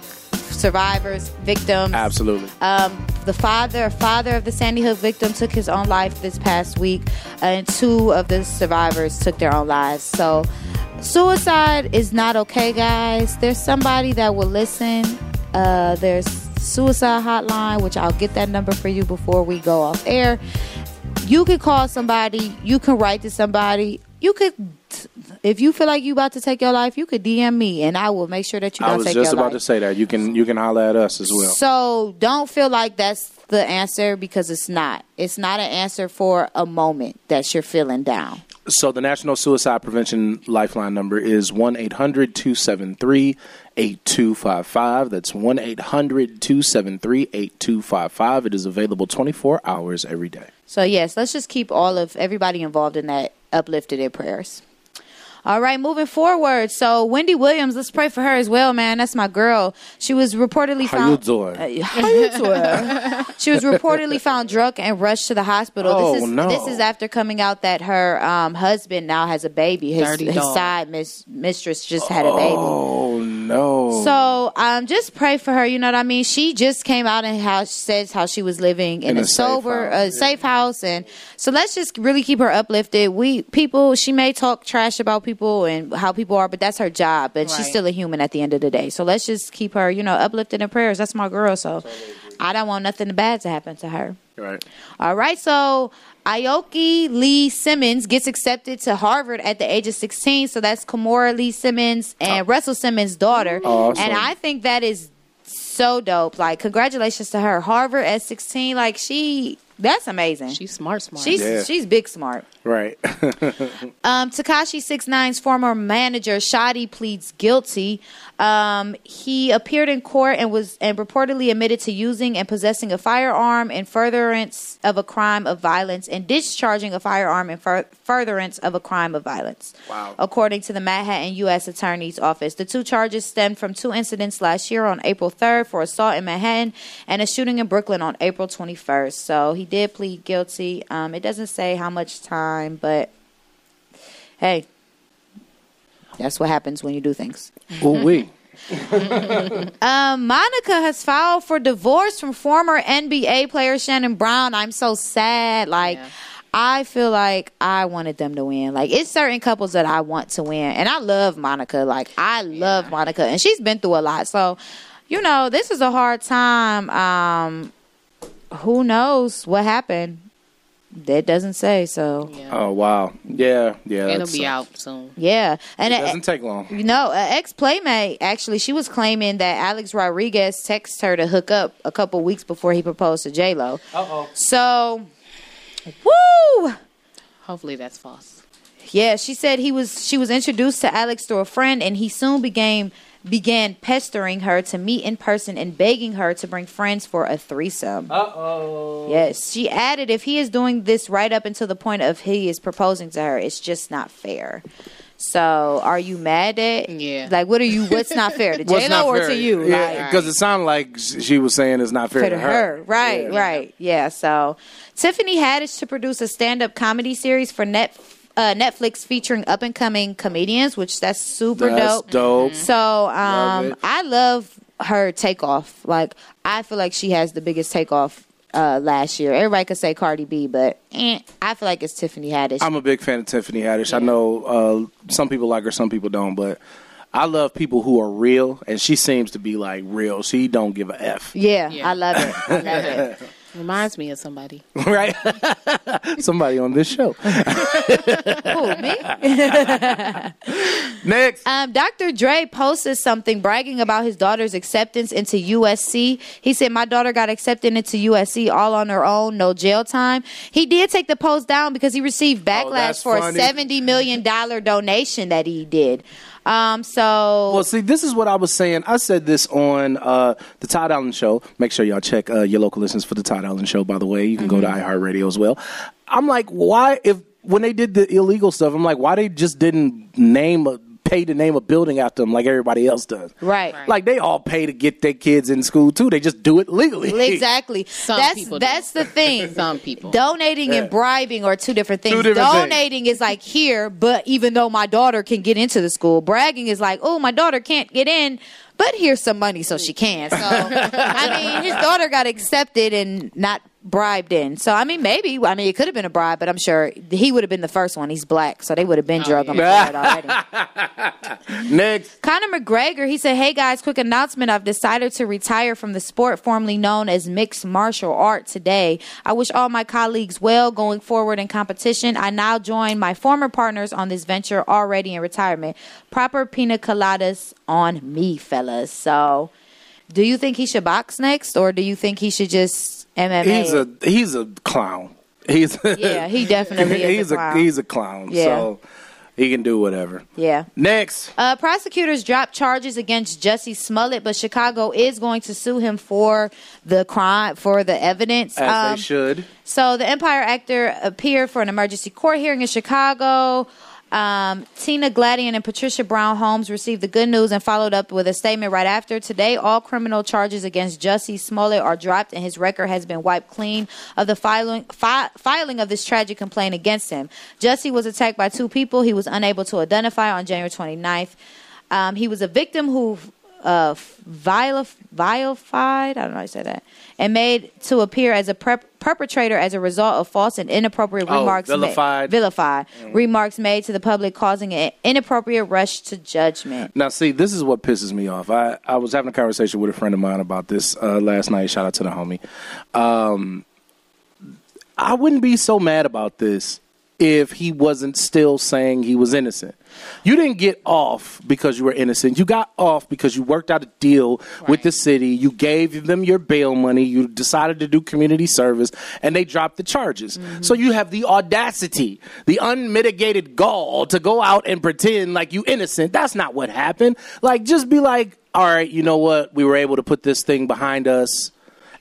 survivors, victims. Absolutely. Um, the father, father of the Sandy Hook victim, took his own life this past week, and two of the survivors took their own lives. So, suicide is not okay, guys. There's somebody that will listen. Uh, there's suicide hotline, which I'll get that number for you before we go off air. You can call somebody. You can write to somebody. You could, if you feel like you about to take your life, you could DM me, and I will make sure that you I don't was just about life. to say that you can you can holler at us as well. So don't feel like that's the answer because it's not. It's not an answer for a moment that you're feeling down. So the National Suicide Prevention Lifeline number is 1-800-273-8255. That's 1-800-273-8255. It is available 24 hours every day. So yes, let's just keep all of everybody involved in that uplifted in prayers. All right, moving forward. So Wendy Williams, let's pray for her as well, man. That's my girl. She was reportedly How found. you doing? Uh, how you doing? she was reportedly found drunk and rushed to the hospital. Oh, this is no. this is after coming out that her um, husband now has a baby. His, Dirty his dog. side mis- mistress just had a baby. Oh no. So um, just pray for her. You know what I mean? She just came out and how says how she was living in, In a, a safe sober, house, a safe house, and so let's just really keep her uplifted. We people, she may talk trash about people and how people are, but that's her job. But she's still a human at the end of the day. So let's just keep her, you know, uplifted in prayers. That's my girl. So I don't want nothing bad to happen to her. right. All right, so Aoki Lee Simmons gets accepted to Harvard at the age of 16. So that's Kimora Lee Simmons and oh. Russell Simmons' daughter. Oh, awesome. And I think that is so dope. Like, congratulations to her. Harvard at 16, like, she, that's amazing. She's smart, smart. She's, Yeah. she's big smart. Right. Um, Tekashi 69's former manager Shotti pleads guilty. Um, he appeared in court and was and reportedly admitted to using and possessing a firearm in furtherance of a crime of violence and discharging a firearm in fur- furtherance of a crime of violence. Wow. According to the Manhattan U.S. Attorney's Office, the two charges stemmed from two incidents last year on April 3rd for assault in Manhattan and a shooting in Brooklyn on April 21st. So he did plead guilty. Um, it doesn't say how much time, but hey, that's what happens when you do things. Ooh wee. Um, Monica has filed for divorce from former NBA player Shannon Brown. I'm so sad. Like, I feel like I wanted them to win. Like, it's certain couples that I want to win, and I love Monica. Like, I love Monica, and she's been through a lot. So, you know, this is a hard time. Um, who knows what happened? That doesn't say. So, Oh wow. Yeah. Yeah. It'll that's- be out soon. yeah, and It it- doesn't take long. You know, ex playmate actually, she was claiming that Alex Rodriguez texted her to hook up a couple weeks before he proposed to J Lo. Uh oh. So, woo! Hopefully that's false. Yeah, she said he was. She was introduced to Alex through a friend, and he soon began began pestering her to meet in person and begging her to bring friends for a threesome. Uh oh. Yes, she added, if he is doing this right up until the point of he is proposing to her, it's just not fair. So, are you mad at? Yeah. Like, what are you? What's not fair to J Lo or to you? Yeah, Like, because it sounded like she was saying it's not fair, fair to her. Right, Yeah. right. Yeah. So, Tiffany Haddish to produce a stand-up comedy series for net. Uh, Netflix featuring up and coming comedians, which that's super That's dope. dope. So um, it. I love her takeoff. Like I feel like she has the biggest takeoff uh, last year. Everybody could say Cardi B, but eh, I feel like it's Tiffany Haddish. I'm a big fan of Tiffany Haddish. I know uh, some people like her, some people don't, but I love people who are real, and she seems to be like real. She don't give a f. yeah, I love it. I love it. Reminds me of somebody. right? Somebody on this show. Who me? Next. Um, Dr. Dre posted something bragging about his daughter's acceptance into USC. He said, My daughter got accepted into USC all on her own, no jail time. He did take the post down because he received backlash that's for funny. a $70 million donation that he did. Um, so Well, see, this is what I was saying. I said this on uh, the Todd Allen Show. Make sure y'all check uh, your local listens for the Todd Allen Show. By the way, you can go to Mm-hmm. iHeartRadio as well. I'm like, why? If when they did the illegal stuff, I'm like, why they just didn't name a pay to name a building after them like everybody else does? Right. Like they all pay to get their kids in school too. They just do it legally. Exactly. Some that's people do. that's the thing. Some people. Donating Yeah. and bribing are two different things. Two different things. Donating is like here, but even though my daughter can get into the school, bragging is like, oh, my daughter can't get in, but here's some money so she can. So I mean, his daughter got accepted and not bribed in. So I mean, maybe I mean it could have been a bribe, but I'm sure he would have been the first one. He's black, so they would have been oh, drug him already. Next. Conor McGregor, he said, Hey guys, quick announcement. I've decided to retire from the sport formerly known as mixed martial art today. I wish all my colleagues well going forward in competition. I now join my former partners on this venture already in retirement. Proper pina coladas on me, fellas. So, do you think he should box next or do you think he should just MMA? He's a he's a clown. He's Yeah, he definitely is a he's clown. he's a clown. Yeah. So he can do whatever. yeah. Next. Uh, prosecutors dropped charges against Jussie Smollett, but Chicago is going to sue him for the crime, for the evidence. As Um, they should. so the Empire actor appeared for an emergency court hearing in Chicago. Um, Tina Glandian and Patricia Brown Holmes received the good news and followed up with a statement right after. Today, all criminal charges against Jussie Smollett are dropped, and his record has been wiped clean of the filing, fi- filing of this tragic complaint against him. Jussie was attacked by two people he was unable to identify on January 29th. Um, he was a victim who uh, vilif- vilified, I don't know how to say that, and made to appear as a prep- perpetrator as a result of false and inappropriate Oh, remarks ma- vilified. vilified remarks made to the public, causing an inappropriate rush to judgment. Now, see, this is what pisses me off. I, I was having a conversation with a friend of mine about this uh, last night. Shout out to the homie. Um, I wouldn't be so mad about this if he wasn't still saying he was innocent. You didn't get off because you were innocent. You got off because you worked out a deal with the city. You gave them your bail money. You decided to do community service, and they dropped the charges. Mm-hmm. So you have the audacity, the unmitigated gall to go out and pretend like you innocent. That's not what happened. Like, just be like, all right, you know what? We were able to put this thing behind us.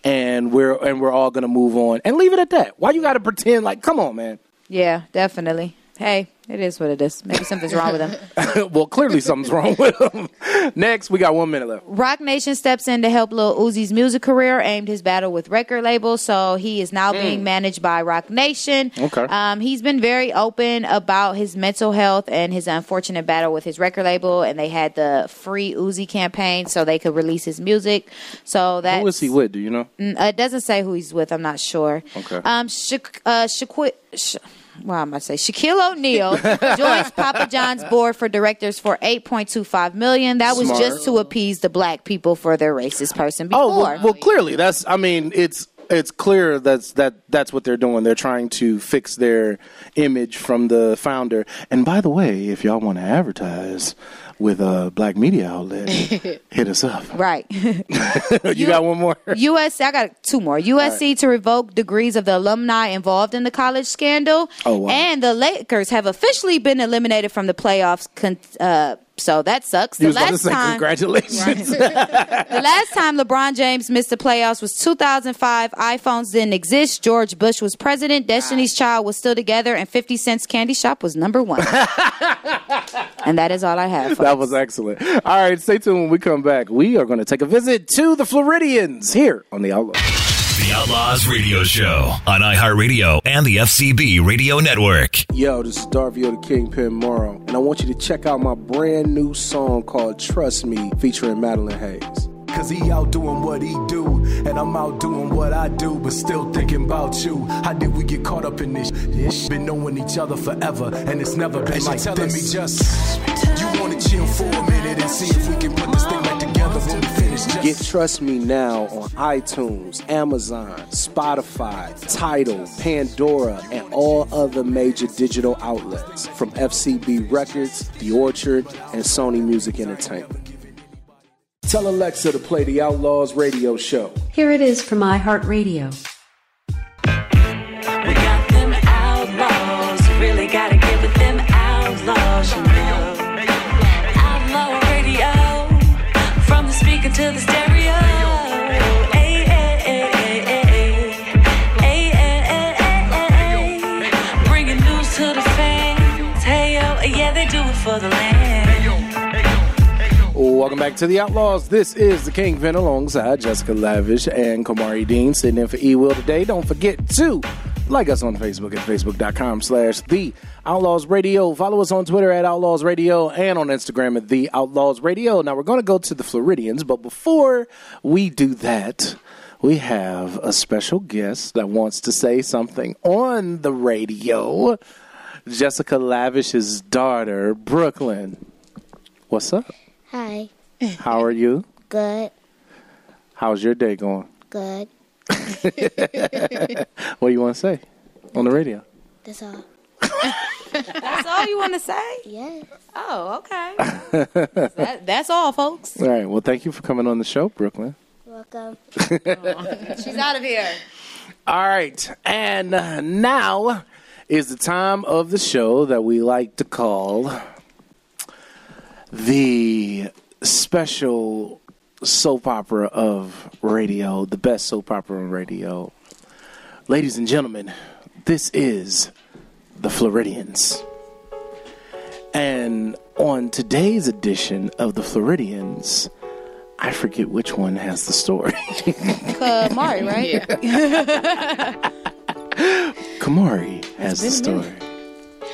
And we're and we're all gonna move on and leave it at that. Why you gotta pretend like? Come on, man. Yeah, definitely. Hey, it is what it is. Maybe something's wrong with him. well, clearly something's wrong with him. Next, we got one minute left. Roc Nation steps in to help Lil Uzi's music career, aimed his battle with record labels. So he is now being managed by Roc Nation. Okay. Um, he's been very open about his mental health and his unfortunate battle with his record label, and they had the free Uzi campaign so they could release his music. So that Who is he with? Do you know? Mm, it doesn't say who he's with. I'm not sure. Okay. Um, Sha- uh, Shaquille. Sh- well, I'm gonna say Shaquille O'Neal joins Papa John's board for directors for 8.25 million. That was Smart. just to appease the black people for their racist person before. Oh well, well, clearly that's. I mean, it's it's clear that's that that's what they're doing. They're trying to fix their image from the founder. And by the way, if y'all want to advertise with a black media outlet, hit us up. Right. you got one more? USC, I got two more. USC to revoke degrees of the alumni involved in the college scandal. Oh, wow. And the Lakers have officially been eliminated from the playoffs. Con- uh, so that sucks. You The was about to last say time, congratulations. the last time LeBron James missed the playoffs was 2005. iPhones didn't exist. George Bush was president. Destiny's Child was still together, and 50 Cent's Candy Shop was number one. and that is all I have. that was excellent. All right, stay tuned when we come back. We are going to take a visit to the Floridians here on the Outlaw. The Outlaws Radio Show on iHeartRadio and the FCB Radio Network. Yo, this is Darvio the Kingpin Morrow, and I want you to check out my brand new song called Trust Me featuring Madeline Hayes. Cause he out doing what he do, and I'm out doing what I do, but still thinking about you. How did we get caught up in this? This been knowing each other forever, and it's never been And like telling this. me just, you wanna chill for a minute and see if we can put this thing back together when we finish. Just Get Trust Me now on iTunes, Amazon, Spotify, Tidal, Pandora, and all other major digital outlets from FCB Records, The Orchard, and Sony Music Entertainment. Tell Alexa to play the Outlaws radio show. Here it is from iHeartRadio. Back to the Outlaws. This is the Kingpin alongside Jessica Lavish and Kamari Dean sitting in for E Will today. Don't forget to like us on Facebook at facebook.com slash the Outlaws Radio. Follow us on Twitter at Outlaws Radio and on Instagram at the Outlaws Radio. Now we're going to go to the Floridians, but before we do that, we have a special guest that wants to say something on the radio. Jessica Lavish's daughter, Brooklyn. What's up? Hi. How are you? Good. How's your day going? Good. what do you want to say on the radio? That's all. That's all you want to say? Yes. Oh, okay. That, that's all, folks. All right. Well, thank you for coming on the show, Brooklyn. Welcome. She's out of here. All right. And uh, now is the time of the show that we like to call the special soap opera of radio, the best soap opera on radio. Ladies and gentlemen, this is The Floridians. And on today's edition of the Floridians, I forget which one has the story. Uh, Kamari, right? Kamari has the It's been a story.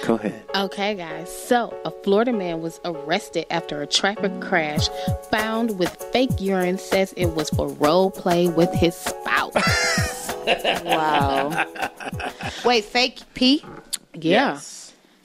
Go ahead. Okay, guys. So, a Florida man was arrested after a traffic crash found with fake urine says it was for role play with his spouse. wow. Wait, fake pee? Yeah.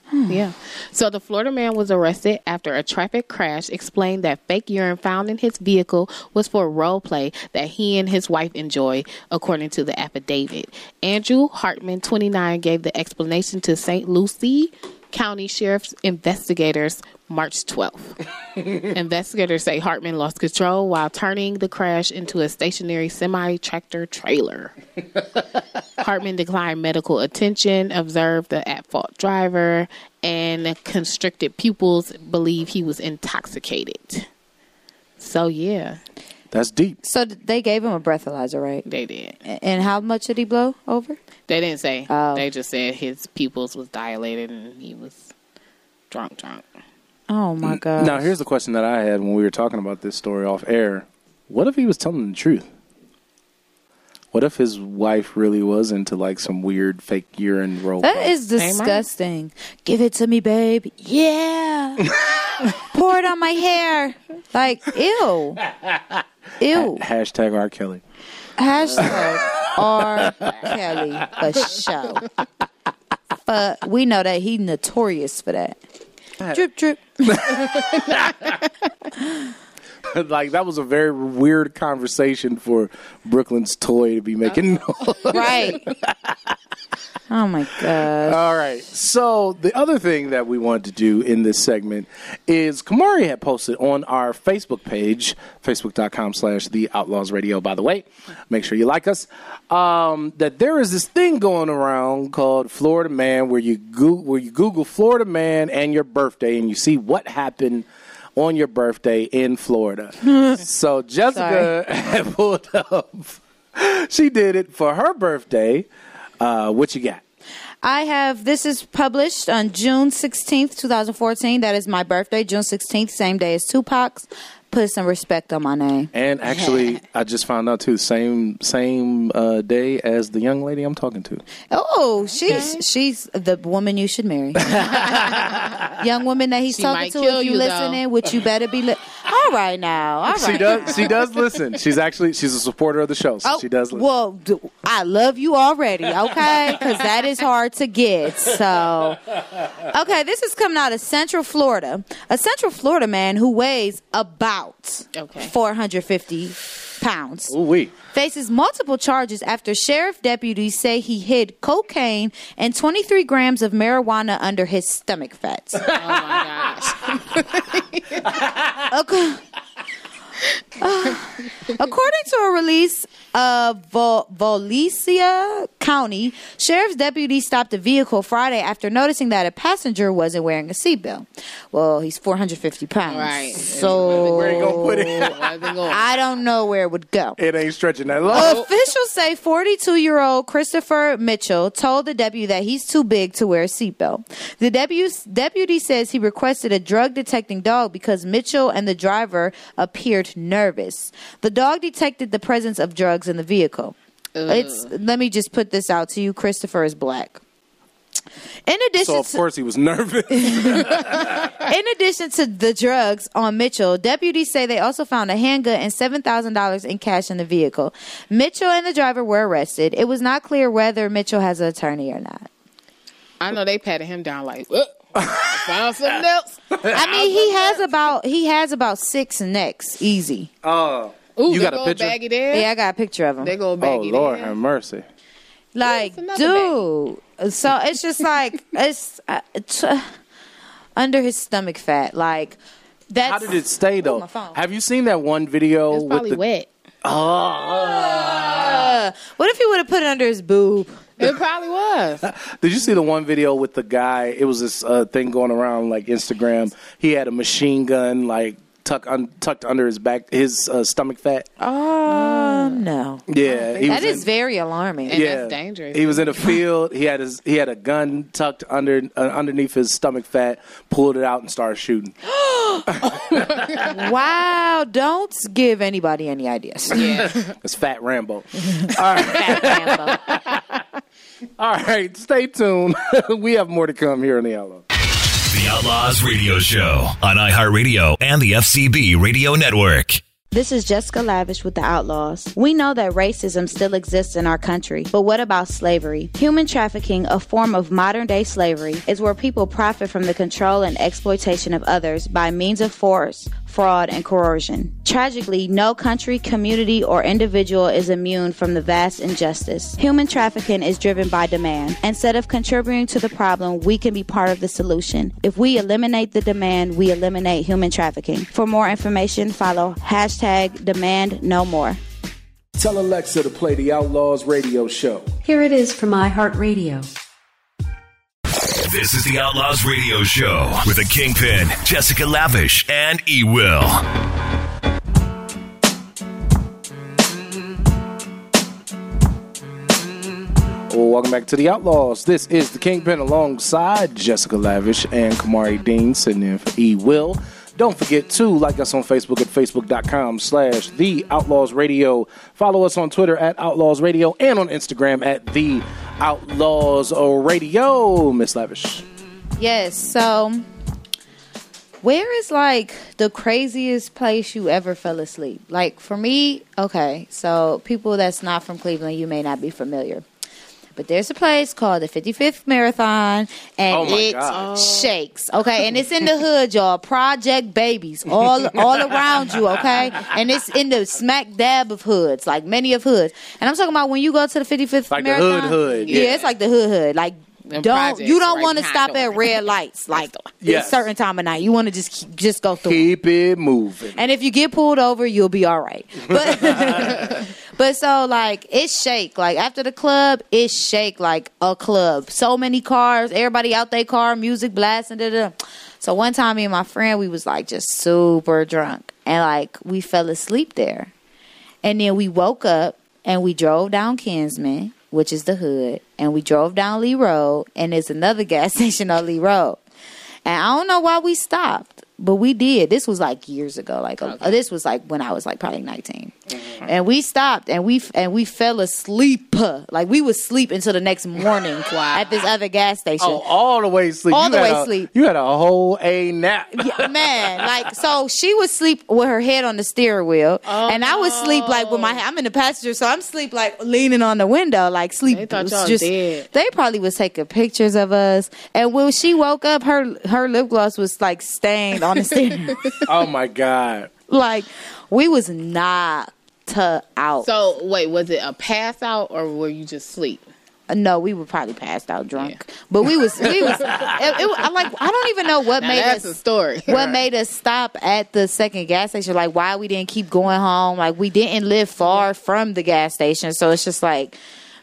Hmm. Yeah. So the Florida man was arrested after a traffic crash explained that fake urine found in his vehicle was for role play that he and his wife enjoy, according to the affidavit. Andrew Hartman, 29, gave the explanation to St. Lucie County Sheriff's investigators March 12th. investigators say Hartman lost control while turning the crash into a stationary semi tractor trailer. Hartman declined medical attention, observed the at fault driver, and constricted pupils believe he was intoxicated. So, yeah, That's deep. So they gave him a breathalyzer, right? they did. And how much did he blow over? They didn't say. Oh. They just said his pupils was dilated and he was drunk, drunk. Oh my god. Now, here's the question that I had when we were talking about this story off air. What if he was telling the truth? What if his wife really was into like some weird fake urine role? That is play? is disgusting. Give it to me, babe. Yeah. Pour it on my hair. Like, ew. Ew. Hashtag R. Kelly. Hashtag R. Kelly for show. But we know that he notorious for that. Drip, drip. like that was a very weird conversation for Brooklyn's toy to be making. right. Oh my god. All right. So the other thing that we wanted to do in this segment is Kamari had posted on our Facebook page, facebook.com slash the outlaws radio, by the way. Make sure you like us. Um, that there is this thing going around called Florida Man where you go- where you Google Florida Man and your birthday and you see what happened on your birthday in Florida. so Jessica had pulled up. She did it for her birthday. Uh, what you got? I have this is published on June 16th, 2014. That is my birthday, June 16th, same day as Tupac's. Put some respect on my name. And actually, I just found out too. Same same uh, day as the young lady I'm talking to. Oh, she's she's the woman you should marry. Young woman that he's She talking to. If you, you, though. listening, which you better be. Li- All right now. All right. She does. She does listen. She's actually she's a supporter of the show. So Oh, she does listen. well, I love you already, okay? Because that is hard to get. So, okay, this is coming out of Central Florida. A Central Florida man who weighs about Okay. 450 pounds Ooh wee. faces multiple charges after sheriff deputies say he hid cocaine and 23 grams of marijuana under his stomach fat. Oh my gosh. Okay. Uh, according to a release of Vol- Volusia County, sheriff's deputies stopped a vehicle Friday after noticing that a passenger wasn't wearing a seatbelt. Well, he's 450 pounds. Right. So Where you gonna put it? I don't know where it would go. It ain't stretching that long. Officials say 42 year old Christopher Mitchell told the deputy that he's too big to wear a seatbelt. The deputy, deputy says he requested a drug detecting dog because Mitchell and the driver appeared nervous. The dog detected the presence of drugs in the vehicle. It's let me just put this out to you. Christopher is black. In addition So of to course he was nervous. in addition to the drugs on Mitchell, deputies say they also found a handgun and $7,000 in cash in the vehicle. Mitchell and the driver were arrested. It was not clear whether Mitchell has an attorney or not. I know they patted him down like, "Well, found something else. I mean, he has about he has about six necks, easy. Oh, Ooh, you they got a picture? baggy there. Yeah, I got a picture of him. They go Oh baggy Lord, there. have mercy. Like, dude. So it's just like it's, uh, it's uh, under his stomach fat. Like that's How did it stay though? my phone. Have you seen that one video It's with probably the? wet. Uh, what if he would have put it under his boob? It probably was. Did you see the one video with the guy? It was this uh, thing going around like Instagram. He had a machine gun like tuck un, tucked under his back, his uh, stomach fat. Um, no. Yeah, he That was is in- very alarming. He was in a field. He had his he had a gun tucked under uh, underneath his stomach fat. Pulled it out and started shooting. wow, don't give anybody any ideas. Yeah. It's Fat Rambo. All right. All right, stay tuned. we have more to come here on the Outlaw. Outlaws Radio Show on iHeartRadio and the FCB Radio Network. This is Jessica Lavish with the Outlaws. We know that racism still exists in our country, but what about slavery? Human trafficking, a form of modern day slavery, is where people profit from the control and exploitation of others by means of force, fraud, and coercion. Tragically, no country, community, or individual is immune from the vast injustice. Human trafficking is driven by demand. Instead of contributing to the problem, we can be part of the solution. If we eliminate the demand, we eliminate human trafficking. For more information, follow hashtag demand no more. Tell Alexa to play the Outlaws radio show. Here it is from iHeartRadio. This is the Outlaws Radio Show with the Kingpin, Jessica Lavish, and E Will. Welcome back to the Outlaws. This is the Kingpin alongside Jessica Lavish and Kamari Dean sitting in for E Will. Don't forget to like us on Facebook at facebook.com slash the Outlaws Radio. Follow us on Twitter at Outlaws Radio and on Instagram at the Outlaws Radio. Miss Lavish. Yes. So, where is like the craziest place you ever fell asleep? Like for me, okay. So people that's not from Cleveland, you may not be familiar. But there's a place called the 55th Marathon, and Oh it God. shakes. Okay, and it's in the hood, y'all. Project Babies, all all around you. Okay, and it's in the smack dab of hoods, like many of hoods. And I'm talking about when you go to the 55th Like the Marathon. hood hood, Yeah. yeah. it's like the hood hood. Like don't projects you don't right want to stop at red lights like Yes. a certain time of night. You want to just keep, just go through. Keep it moving. And if you get pulled over, you'll be all right. But but so like it shake like after the club, it shake like a club. So many cars, everybody out their car, music blasting. Da, da. So one time, me and my friend, we was like just super drunk, and like we fell asleep there, and then we woke up and we drove down Kinsman, which is the hood, and we drove down Lee Road, and there's another gas station on Lee Road. And I don't know why we stopped, but we did. This was like years ago. Like uh, this was like when I was like probably 19. Mm-hmm. And we stopped and we and we fell asleep. Like we would sleep until the next morning at this other gas station. Oh, all the way sleep. All You the way a- sleep. You had a whole A nap. Yeah, man, like so she would sleep with her head on the steering wheel, and I would sleep like with my I'm in the passenger, so I'm sleep like leaning on the window, like sleep. They thought y'all just- dead. They probably was taking pictures of us, and when she woke up, her her lip gloss was like stained on the steering. oh my God. Like we was knocked out. So wait, was it a pass out or were you just sleep? Uh, no, we were probably passed out drunk, but we was we was. It, it, I like I don't even know what Now made that's us a story. What made us stop at the second gas station? Like why we didn't keep going home? Like we didn't live far from the gas station, so it's just like.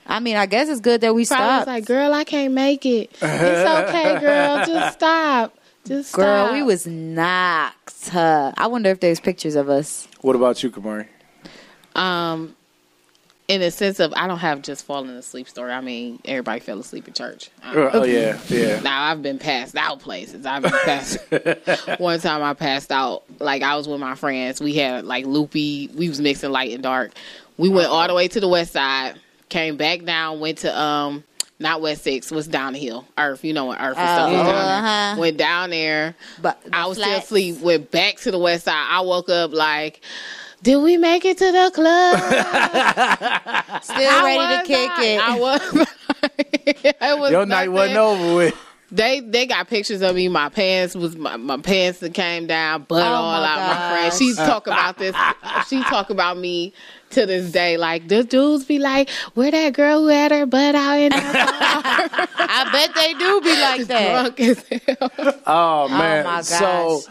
I mean, I guess it's good that we Probably was stopped. like, girl, I can't make it. It's okay, girl. Just stop. Just Girl, stop. we was knocked. Uh, I wonder if there's pictures of us. What about you, Kamari? Um, in a sense of, I don't have just fallen asleep story. I mean, everybody fell asleep at church. Uh, oh, yeah, yeah. Now I've been passed out places. I've been passed. One time I passed out. Like I was with my friends. We had like loopy. We was mixing light and dark. We went all the way to the west side. Came back down. Went to um. Not West Six, was downhill. Earth, you know what Earth and stuff was Oh, down there. uh-huh. Went down there. But I was still asleep. Went back to the west side. I woke up like, did we make it to the club? Still I ready to kick not. it. I was. it was Your night wasn't nothing. over with. They they got pictures of me. My pants was my, my pants that came down, butt Oh all my out. My friend, gosh. she talk about this. She talk about me to this day. Like the dudes be like, "Where that girl who had her butt out in her car?" I bet they do be like that. Drunk as hell. Oh, oh man! my gosh. So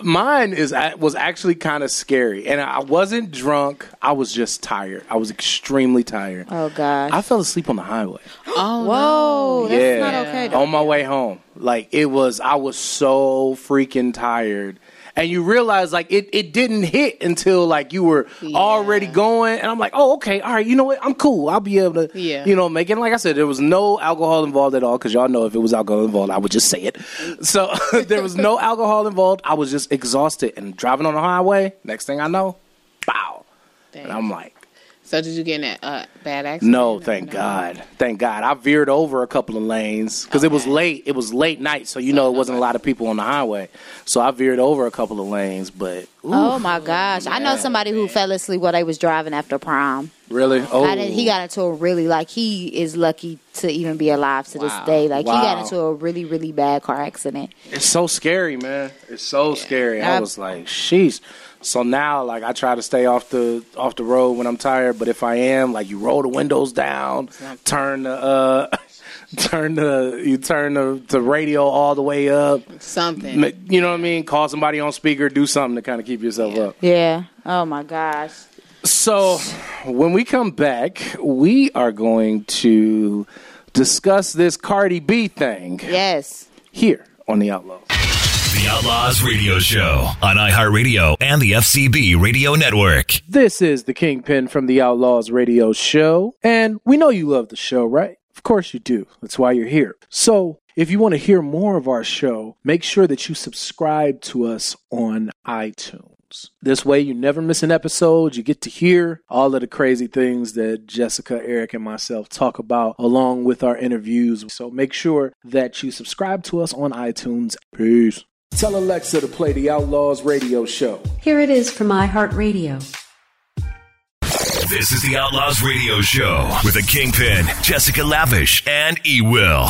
mine is was actually kind of scary, and I wasn't drunk. I was just tired. I was extremely tired. Oh gosh. I fell asleep on the highway. Oh Whoa, that's yeah, not okay. on my way home. Like it was, I was so freaking tired, and you realize like it, it didn't hit until like you were already going, and I'm like, oh okay, all right, you know what, I'm cool. I'll be able to, Yeah. you know, make it. Like I said, there was no alcohol involved at all because y'all know if it was alcohol involved, I would just say it. So there was no alcohol involved. I was just exhausted and driving on the highway. Next thing I know, bow, and I'm like. So did you get in a uh, bad accident? No, thank God. Thank God. I veered over a couple of lanes because it was late. It was late night, so you know it wasn't a lot of people on the highway. So I veered over a couple of lanes, but Oh my gosh! I know somebody who fell asleep while they was driving after prom. really, oh, he got into a really like he is lucky to even be alive to this day. Like he got into a really really bad car accident. it's so scary, man. It's so scary. I I- was like, sheesh. So now, like, I try to stay off the off the road when I'm tired. But if I am, like, you roll the windows down, turn the uh, turn the you turn the, the radio all the way up. Something. You know what I mean? Call somebody on speaker. Do something to kind of keep yourself up. Yeah. Oh my gosh. So, when we come back, we are going to discuss this Cardi B thing. Yes. Here on The Outlaw. The Outlaws Radio Show on iHeartRadio and the FCB Radio Network. This is the Kingpin from the Outlaws Radio Show. And we know you love the show, right? Of course you do. That's why you're here. So, if you want to hear more of our show, make sure that you subscribe to us on iTunes. This way, you never miss an episode. You get to hear all of the crazy things that Jessica, Eric, and myself talk about along with our interviews. So, make sure that you subscribe to us on iTunes. Peace. Tell Alexa to play the Outlaws Radio Show. Here it is from iHeartRadio. This is the Outlaws Radio Show with the Kingpin, Jessica Lavish, and E Will.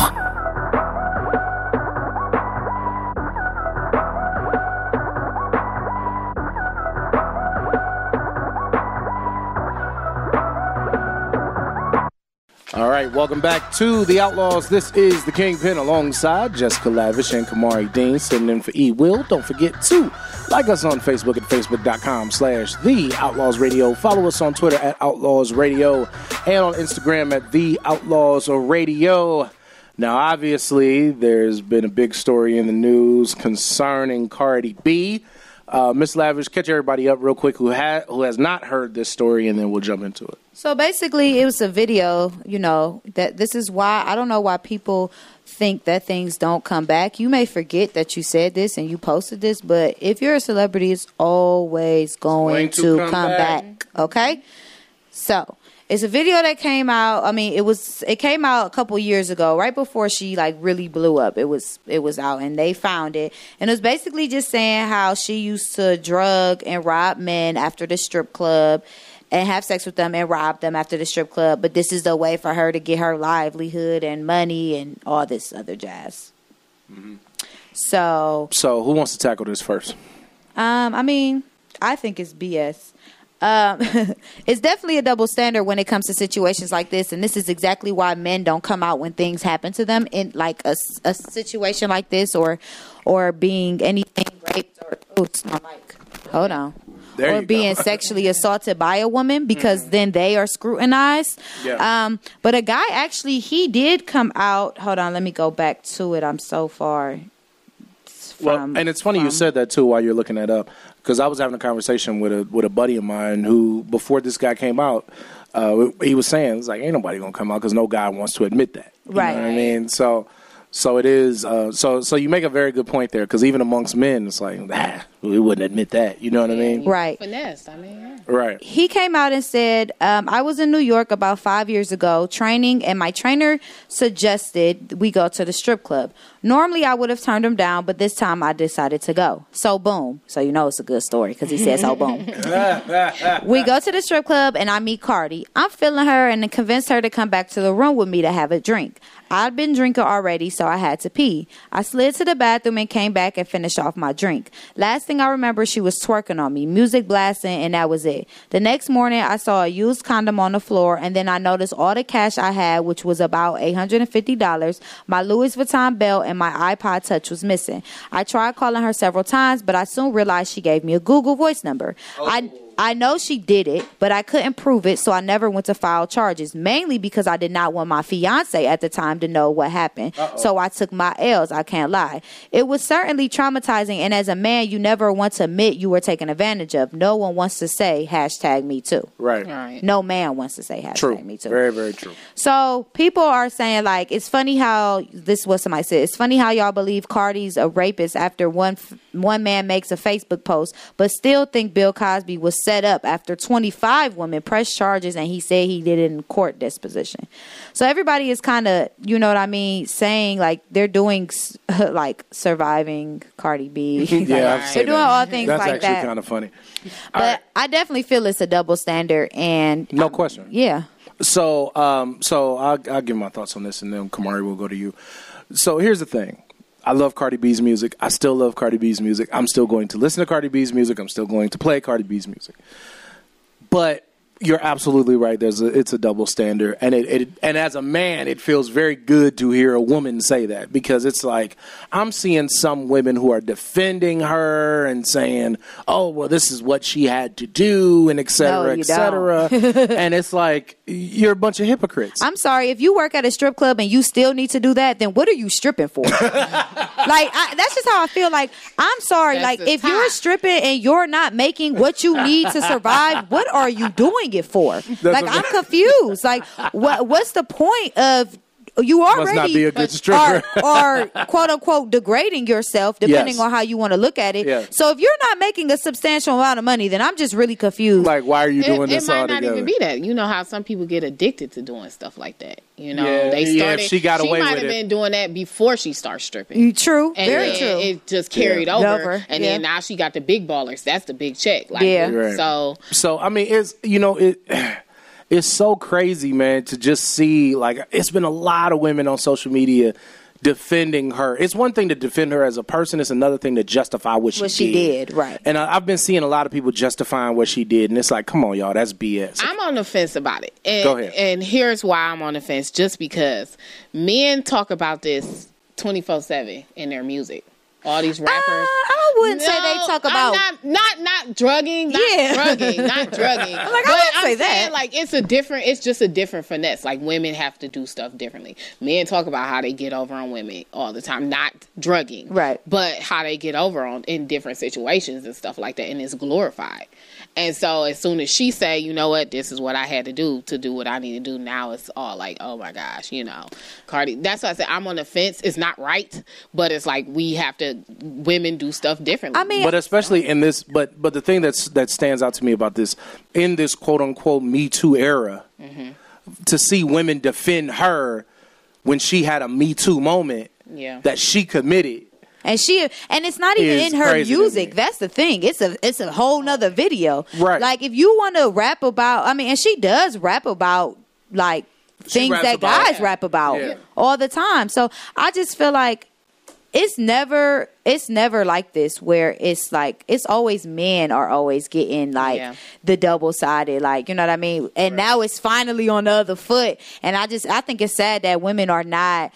All right, welcome back to the Outlaws. This is the Kingpin alongside Jessica Lavish and Kamari Dean sitting in for E. Will. Don't forget to like us on Facebook at facebook.com slash the Outlaws Radio. Follow us on Twitter at Outlaws Radio and on Instagram at the Outlaws Radio. Now, obviously, there's been a big story in the news concerning Cardi B. Uh, Miss Lavish, catch everybody up real quick who ha- who has not heard this story, and then we'll jump into it. So basically, it was a video. You know that this is why I don't know why people think that things don't come back. You may forget that you said this and you posted this, but if you're a celebrity, it's always going, going to to, come come, back. back. Okay, so it's a video that came out. I mean, it was it came out a couple years ago, right before she like really blew up. It was it was out, and they found it, and it was basically just saying how she used to drug and rob men after the strip club. And have sex with them and rob them after the strip club, but this is the way for her to get her livelihood and money and all this other jazz. So, So, who wants to tackle this first? um, I mean, I think it's BS. Um, it's definitely a double standard when it comes to situations like this, and this is exactly why men don't come out when things happen to them in like a situation like this, or or being anything raped or oh, it's my mic. Hold on. There or being sexually assaulted by a woman because then they are scrutinized. Yeah. Um, but a guy actually he did come out. Hold on, let me go back to it. I'm so far. Well, and it's funny you said that too while you're looking that up because I was having a conversation with a with a buddy of mine who before this guy came out, uh, he was saying it's like ain't nobody gonna come out because no guy wants to admit that. You Right. know what I mean? So. So it is. Uh, so so you make a very good point there because even amongst men, it's like ah, we wouldn't admit that. You know what I mean? Right. Finesse. I mean, yeah. Right. he came out and said, um, I was in New York about five years ago training, and my trainer suggested we go to the strip club. Normally, I would have turned him down, but this time I decided to go. So, boom. So, you know it's a good story because he said, so, boom. we go to the strip club, and I meet Cardi. I'm feeling her and convinced her to come back to the room with me to have a drink. I'd been drinking already, so I had to pee. I slid to the bathroom and came back and finished off my drink. Last thing I remember, she was twerking on me, music blasting, and that was it. The next morning, I saw a used condom on the floor, and then I noticed all the cash I had, which was about $850, my Louis Vuitton belt, and my iPod Touch was missing. I tried calling her several times, but I soon realized she gave me a Google voice number. I oh. I know she did it, but I couldn't prove it, so I never went to file charges, mainly because I did not want my fiance at the time to know what happened. So I took my L's, I can't lie. It was certainly traumatizing, and as a man, you never want to admit you were taken advantage of. No one wants to say hashtag me too. Right. No man wants to say hashtag True. me too. Very, very true. So people are saying like it's funny how this is what somebody said. It's funny how y'all believe Cardi's a rapist after one one man makes a Facebook post, but still think Bill Cosby was set up after 25 women pressed charges and he said he did it in court disposition. So everybody is kind of, you know what I mean, saying like they're doing like surviving Cardi B. yeah, I've they're doing that. all things That's like actually that. kind of funny. But I definitely feel it's a double standard and No question. yeah. So, um, so I'll, I'll give my thoughts on this, and then Kamari will go to you. So here's the thing. I love Cardi B's music. I still love Cardi B's music. I'm still going to listen to Cardi B's music. I'm still going to play Cardi B's music. But you're absolutely right. There's a, it's a double standard, and it, it and as a man, it feels very good to hear a woman say that because it's like I'm seeing some women who are defending her and saying, "Oh, well, this is what she had to do," and et cetera, No, et cetera. and it's like you're a bunch of hypocrites. I'm sorry if you work at a strip club and you still need to do that. Then what are you stripping for? like I, that's just how I feel. Like I'm sorry. That's like the if you're stripping and you're not making what you need to survive, what are you doing it for? like I'm confused. Like what what's the point of you Must already not be a good uh, stripper. are, are quote unquote degrading yourself depending Yes. on how you want to look at it. Yeah. So if you're not making a substantial amount of money, then I'm just really confused. Like why are you doing it this It might all not together? even be that. You know how some people get addicted to doing stuff like that. You know, Yeah, they yeah, if started. she got away might with have it. been doing that before she started stripping. Mm, true, And very then true. It just carried Yeah. over, Over, and yeah. then now she got the big ballers. That's the big check. Like, Yeah. Right. So So I mean, it's you know it. It's so crazy, man, to just see like it's been a lot of women on social media defending her. It's one thing to defend her as a person; it's another thing to justify what she what she did, right? And I, I've been seeing a lot of people justifying what she did, and it's like, come on, y'all, that's BS. I'm on the fence about it. And, Go ahead. And here's why I'm on the fence: just because men talk about this 24 seven in their music. All these uh, rappers. I wouldn't say they No, talk I'm about not not not drugging, not Yeah. drugging, not drugging. I'm like, I but wouldn't I'm say saying that. like it's a different. It's just a different finesse. Like women have to do stuff differently. Men talk about how they get over on women all the time, not drugging, Right. But how they get over on in different situations and stuff like that, and it's glorified. And so as soon as she say, you know what, this is what I had to do to do what I need to do, now it's all like, oh my gosh, you know, Cardi. That's why I said I'm on the fence. It's not right, but it's like we have to. Women do stuff differently. I mean, but especially in this, but but the thing that's that stands out to me about this in this quote unquote Me Too era, mm-hmm. to see women defend her when she had a Me Too moment Yeah. that she committed. And she and it's not even in her music. That's the thing. It's a it's a whole nother video. Right. Like if you want to rap about I mean and she does rap about like She things that about- guys rap about Yeah. all the time. So I just feel like it's never it's never like this where it's like it's always men are always getting like Yeah. the double sided like you know what I mean and now it's finally on the other foot and I just I think it's sad that women are not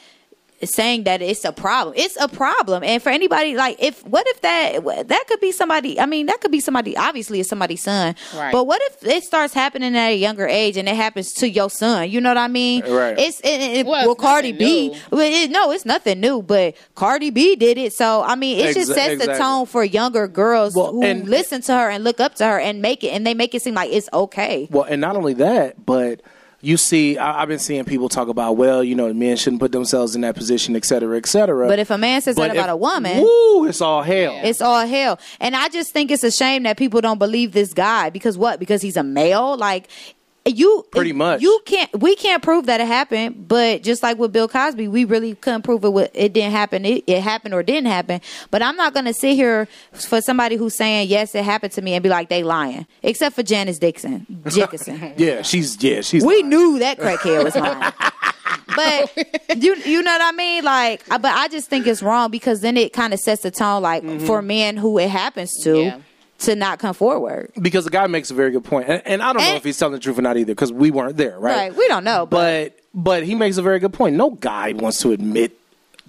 saying that it's a problem it's a problem and for anybody like if what if that that could be somebody I mean that could be somebody obviously it's somebody's son Right. but what if it starts happening at a younger age and it happens to your son you know what I mean Right. it's it, it, Well, well, it's Cardi B well, it, no, it's nothing new, but Cardi B did it. So I mean, it just Exa- sets the tone for younger girls Well, who and- listen to her and look up to her and make it, and they make it seem like it's okay. Well, and not only that, but you see, I, I've been seeing people talk about, well, you know, men shouldn't put themselves in that position, et cetera, et cetera. But if a man says But that about a woman, woo, it's all hell. It's all hell. And I just think it's a shame that people don't believe this guy because what? Because he's a male? Like you Pretty much. You can't we can't prove that it happened, but just like with Bill Cosby, we really couldn't prove it wa- it didn't happen. It, it happened or didn't happen. But I'm not gonna sit here for somebody who's saying yes, it happened to me and be like they lying. Except for Janice Dixon. Dickinson. yeah, she's yeah, she's we knew that crackhead was lying. but you you know what I mean? Like, but I just think it's wrong because then it kind of sets the tone, like mm-hmm. for men who it happens to, Yeah. To not come forward. because the guy makes a very good point, and, and I don't know if he's telling the truth or not either, because we weren't there, right? Right? We don't know, but, But but he makes a very good point. No guy wants to admit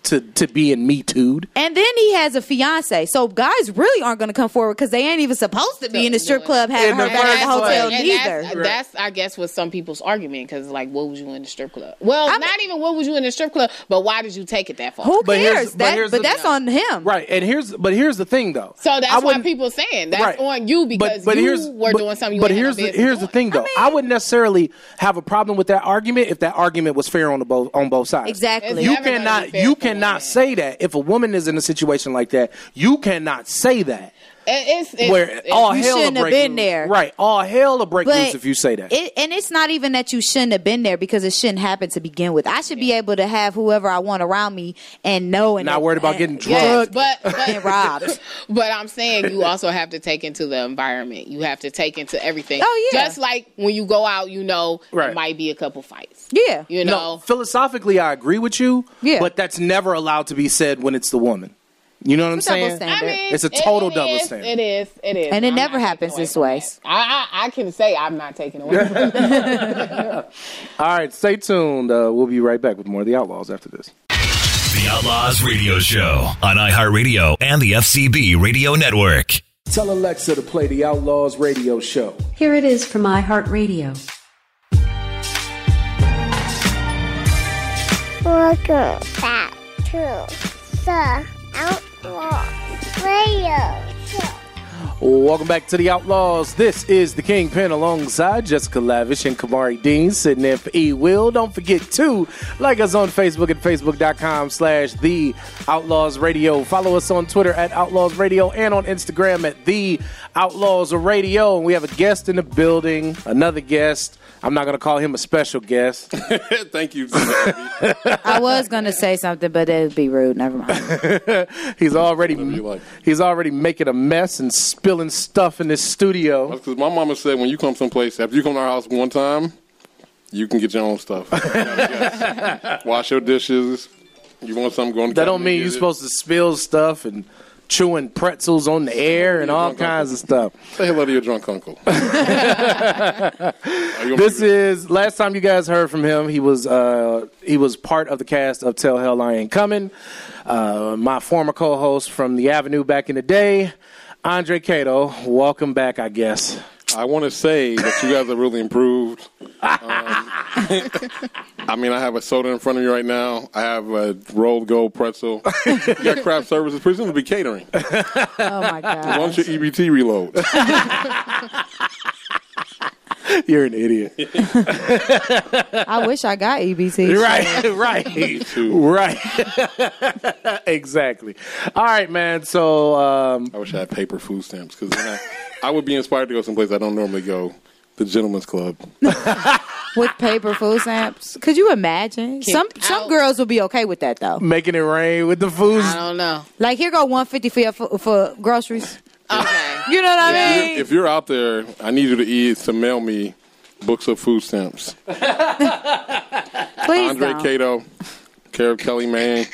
to to being me too'd. And then he has a fiance, so guys really aren't going to come forward because they ain't even supposed to be in the strip club having her back at the hotel And neither. That's, that's, I guess, what some people's argument because, like, what was you in the strip club? Well, not even what was you in the strip club, but why did you take it that far? Who But here's- cares? but That, here's but the- that's on him. Right, and here's but here's the thing though. So that's why wouldn't- people saying that's Right. on you because you were but- doing something. You but ain't had no here's the, here's the thing though. I, wouldn't necessarily have a problem with that argument if that argument was fair on the both on both sides. Exactly. You It's never gonna cannot you cannot say that if a woman is in a situation like that. You cannot say that. It's, it's, where it's- all You hell will shouldn't have been loose. there. Right, all hell will break But loose if you say that. It, and it's not even that you shouldn't have been there because it shouldn't happen to begin with. I should be able to have whoever I want around me and know and Not worried about getting Yes, but, but and robbed. But I'm saying you also have to take into the environment. You have to take into everything. Oh, yeah. Just like when you go out, you know, Right. there might be a couple fights. Yeah. You no, know, philosophically, I agree with you. Yeah. but that's never allowed to be said when it's the woman. You know what I'm It's a double saying? standard. I mean, it's a total it double is, standard. It is. It is. And it I'm never happens this way. I, I I can say I'm not taking away. All right, stay tuned. Uh, we'll be right back with more of the Outlaws after this. The Outlaws Radio Show on iHeartRadio and the FCB Radio Network. Tell Alexa to play the Outlaws radio show. Here it is from iHeartRadio. Welcome back to the Outlaw Radio. Welcome back to the Outlaws. This is the Kingpin alongside Jessica Lavish and Kamari Dean sitting in for E Will. Don't forget to like us on Facebook at facebook.com slash the Outlaws Radio. Follow us on Twitter at Outlaws Radio and on Instagram at the Outlaws Radio. And we have a guest in the building, another guest. I'm not going to call him a special guest. Thank you. I was going to say something, but it would be rude. Never mind. he's already he's already making a mess and spilling stuff in this studio. Because my mama said when you come someplace, after you come to our house one time, you can get your own stuff. Wash your dishes. You want something going? That don't mean you're supposed to spill stuff and chewing pretzels on the air and all kinds of stuff. Say hello to your drunk uncle. This is last time you guys heard from him. He was uh, he was part of the cast of Tell Hell I Ain't Coming. Uh, my former co-host from the Avenue back in the day, Andre Cato. Welcome back, I guess. I want to say that you guys have really improved. Um, I mean, I have a soda in front of me right now. I have a Rold Gold pretzel. you got craft services, presumably it'll be catering. oh my god! Once your EBT reload. You're an idiot. I wish I got E EBT. Right, right, right. exactly. All right, man. So um, I wish I had paper food stamps because I, I would be inspired to go someplace I don't normally go. The Gentleman's Club. With paper food stamps. Could you imagine? Some some girls would be okay with that though. making it rain with the food. I don't know. Like here go one fifty for, your- for for groceries. Okay. You know what I If mean? you're, if you're out there, I need you to eat to mail me books of food stamps. Please Andre don't. Cato, care of Kelly Mann,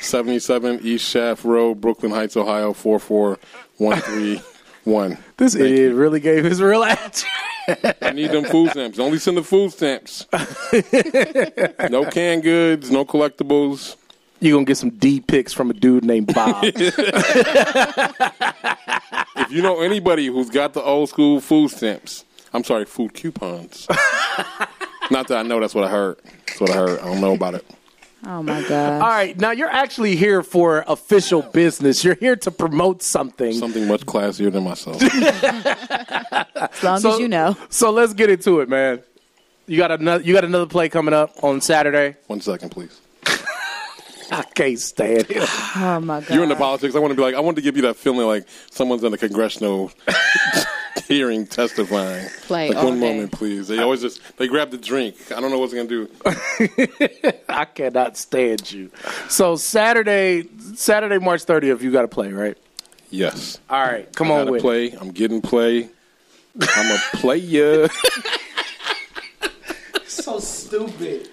77 East Shaft Road, Brooklyn Heights, Ohio, 44131. This idiot really gave his real address. I need them food stamps. Only send the food stamps. no canned goods, no collectibles. You're going to get some D pics from a dude named Bob. If you know anybody who's got the old school food stamps, I'm sorry, food coupons. Not that I know, that's what I heard. That's what I heard. I don't know about it. Oh my god! All right, now you're actually here for official business. You're here to promote something. Something much classier than myself. As long So- as you know. So let's get into it, man. You got another. You got another play coming up on Saturday. One second, please. I can't stand it. Oh my god! You're into politics. I want to be like, I want to give you that feeling like someone's in a congressional hearing testifying. Play like one day. moment, please. They always just they grab the drink. I don't know what's gonna do. I cannot stand you. So Saturday, Saturday, March 30th, you got to play, right? Yes. All right, come I on gotta with it. play. I'm getting play. I'm a player. So stupid.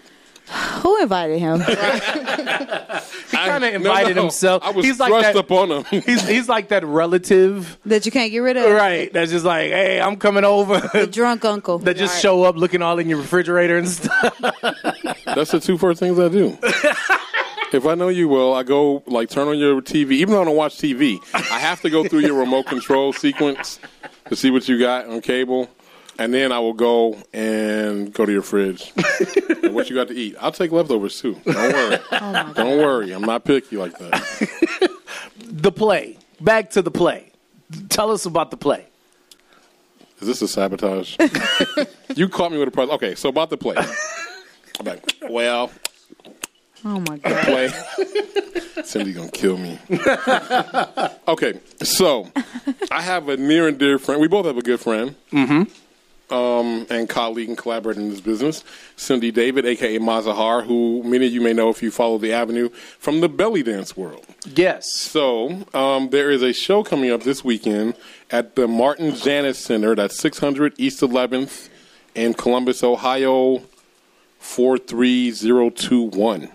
Who invited him? He kind of invited no. himself. I was he's like thrust that, upon him. he's he's like that relative, that you can't get rid of. right? That's just like, hey, I'm coming over. The drunk uncle. that just show up looking all in your refrigerator and stuff. That's the two first things I do. If I know you will, I go like turn on your TV. Even though I don't watch TV, I have to go through your remote control sequence to see what you got on cable, and then I will go and go to your fridge. and what you got to eat? I'll take leftovers too. Don't worry. don't worry. I'm not picky like that. The play. Back to the play. Tell us about the play. Is this a sabotage? you caught me with a prize. Okay, so about the play. I'm like, well, Oh my the god. play. Cindy's gonna kill me. okay, so I have a near and dear friend. We both have a good friend. Mm-hmm. Um, and colleague and collaborator in this business, Cindy David, aka Mazahar, who many of you may know if you follow the avenue from the belly dance world. Yes. So um, there is a show coming up this weekend at the Martin Janis Center. That's 600 East 11th in Columbus, Ohio, 43021.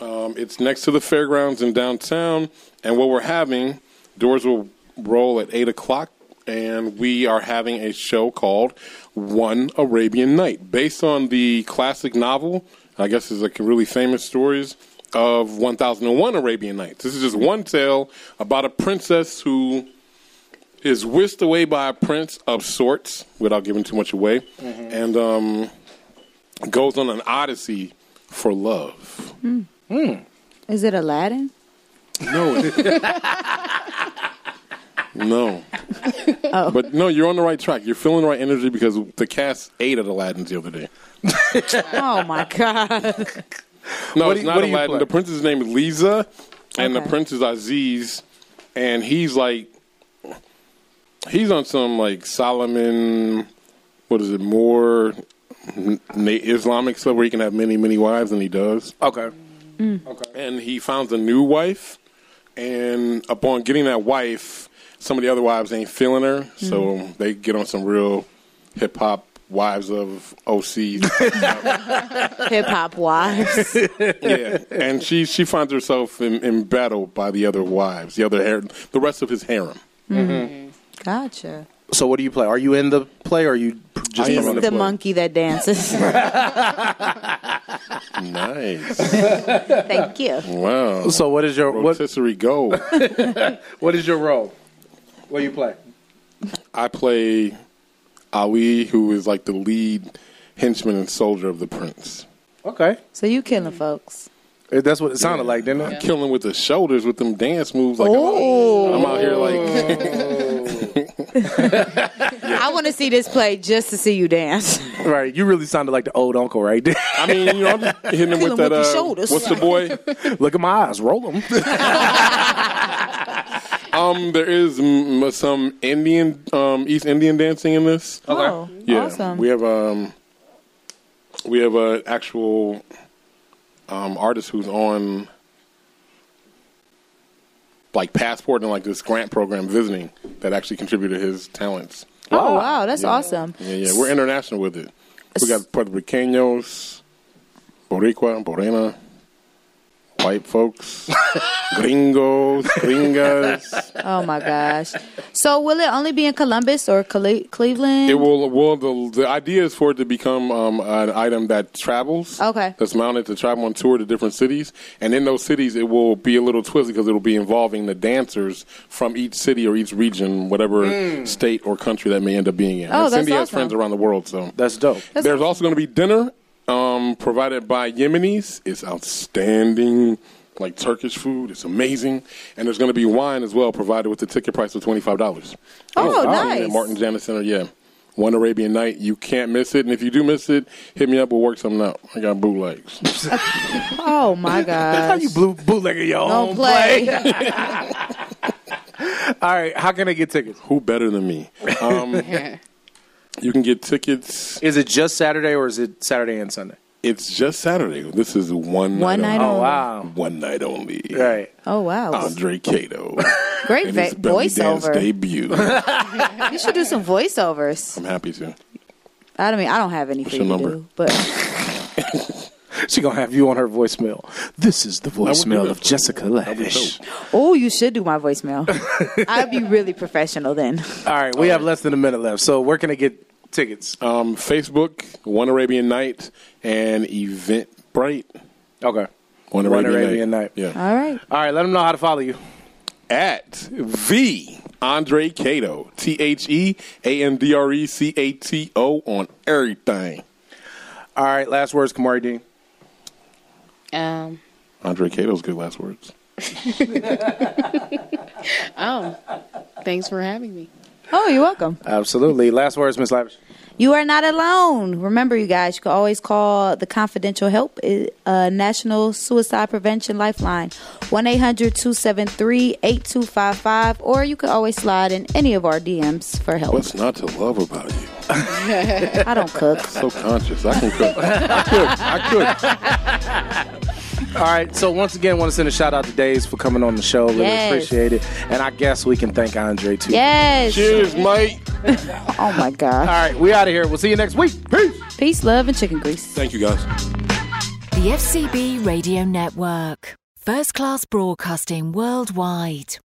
Um, it's next to the fairgrounds in downtown, and what we're having, doors will roll at 8 o'clock, and we are having a show called One Arabian Night, based on the classic novel, I guess is like really famous stories of 1001 Arabian Nights. This is just one tale about a princess who is whisked away by a prince of sorts, without giving too much away, and um, goes on an odyssey for love. Hmm. Is it Aladdin? No. it- no. Oh. But no, you're on the right track. You're feeling the right energy because the cast ate at Aladdin's the other day. oh my god. No, What it's you- not what do you Aladdin. The prince's name is Lisa, and Okay. the prince is Aziz, and he's like, he's on some like Solomon, what is it, more n- Islamic stuff where he can have many, many wives, and he does. Okay. Mm. And he finds a new wife, and upon getting that wife, some of the other wives ain't feeling her, so they get on some real hip hop wives of OCs. Hip hop wives. yeah, and she she finds herself in, embattled by the other wives, the other hair, the rest of his harem. Mhm. Gotcha. So what do you play? Are you in the play or are you p- just He's promoting the play? monkey that dances. Nice. Thank you. Wow. So what is your what? Rotisserie gold. what is your role? What do you play? I play Ali, who is like the lead henchman and soldier of the prince. Okay. So you killing folks. That's what it sounded like, didn't it? Killing with the shoulders with them dance moves. Like I'm, Oh. out, I'm out here like. I want to see this play just to see you dance. Right. You really sounded like the old uncle right there. I mean, you know, I'm just hitting him with him that. with uh, shoulders. What's the boy? Look at my eyes. Roll them. Um, there is mm, some Indian, um, East Indian dancing in this. Okay. Oh, yeah. awesome. We have um, we have an actual um artist who's on like passport and like this grant program visiting that actually contributed his talents. Oh wow, that's awesome. Yeah, yeah, we're international with it. We got Puerto Ricanos, Boricua, Morena, white folks, gringos, gringas. Oh my gosh. So will it only be in Columbus or Cle- Cleveland? It will. Well, the the idea is for it to become um, an item that travels. Okay. That's mounted to travel on tour to different cities, and in those cities, it will be a little twisted because it will be involving the dancers from each city or each region, whatever Mm. state or country that may end up being in. Oh, and that's Cindy has friends around the world, so that's dope. There's also going to be dinner um, provided by Yemenis. It's outstanding. Like Turkish food, it's amazing, and there's going to be wine as well, provided with the ticket price of twenty five dollars. Oh, nice. Martin Janis Center, yeah. One Arabian Night. You can't miss it. And if you do miss it, hit me up. We'll work something out. I got bootlegs. Oh my god. That's How you blue bootlegger your Don't own play. All right. How can I get tickets? Who better than me? Um, you can get tickets. Is it just Saturday or is it Saturday and Sunday? It's just Saturday. This is one, One night only. only. Oh wow. One night only. Right. Oh wow. Andre Cato. Great and his va- belly dance voiceover. debut. You should do some voiceovers. I'm happy to. I don't mean I don't have any for your you to number? do, but She gonna have you on her voicemail. This is the would voicemail do of it. Jessica That'd be Lavish. oh, you should do my voicemail. I'd be really professional then. All right, we have less than a minute left. So where can I get tickets? Um, Facebook, One Arabian Night, and Eventbrite. Okay. One One Arabian, Arabian night. Night. Yeah. All right. All right, let them know how to follow you. At The Andre Cato. T H E A N D R E C A T O on everything. All right, last words, Kamari Dean. Um, Andre Cato's good last words. oh, thanks for having me. Oh, you're welcome. Absolutely. Last words, Miss Lavish. You are not alone. Remember, you guys, you can always call the confidential help, uh, National Suicide Prevention Lifeline, 1 800 273 8255, or you can always slide in any of our DMs for help. What's not to love about you? I don't cook. So conscious. I can cook. I could. I could. All right, so once again, want to send a shout out to Daze for coming on the show. Really Yes. appreciate it. And I guess we can thank Andre too. Yes. Cheers, mate. oh, my God. All right, we out of here. We'll see you next week. Peace. Peace, love, and chicken grease. Thank you, guys. The FCB Radio Network. First class broadcasting worldwide.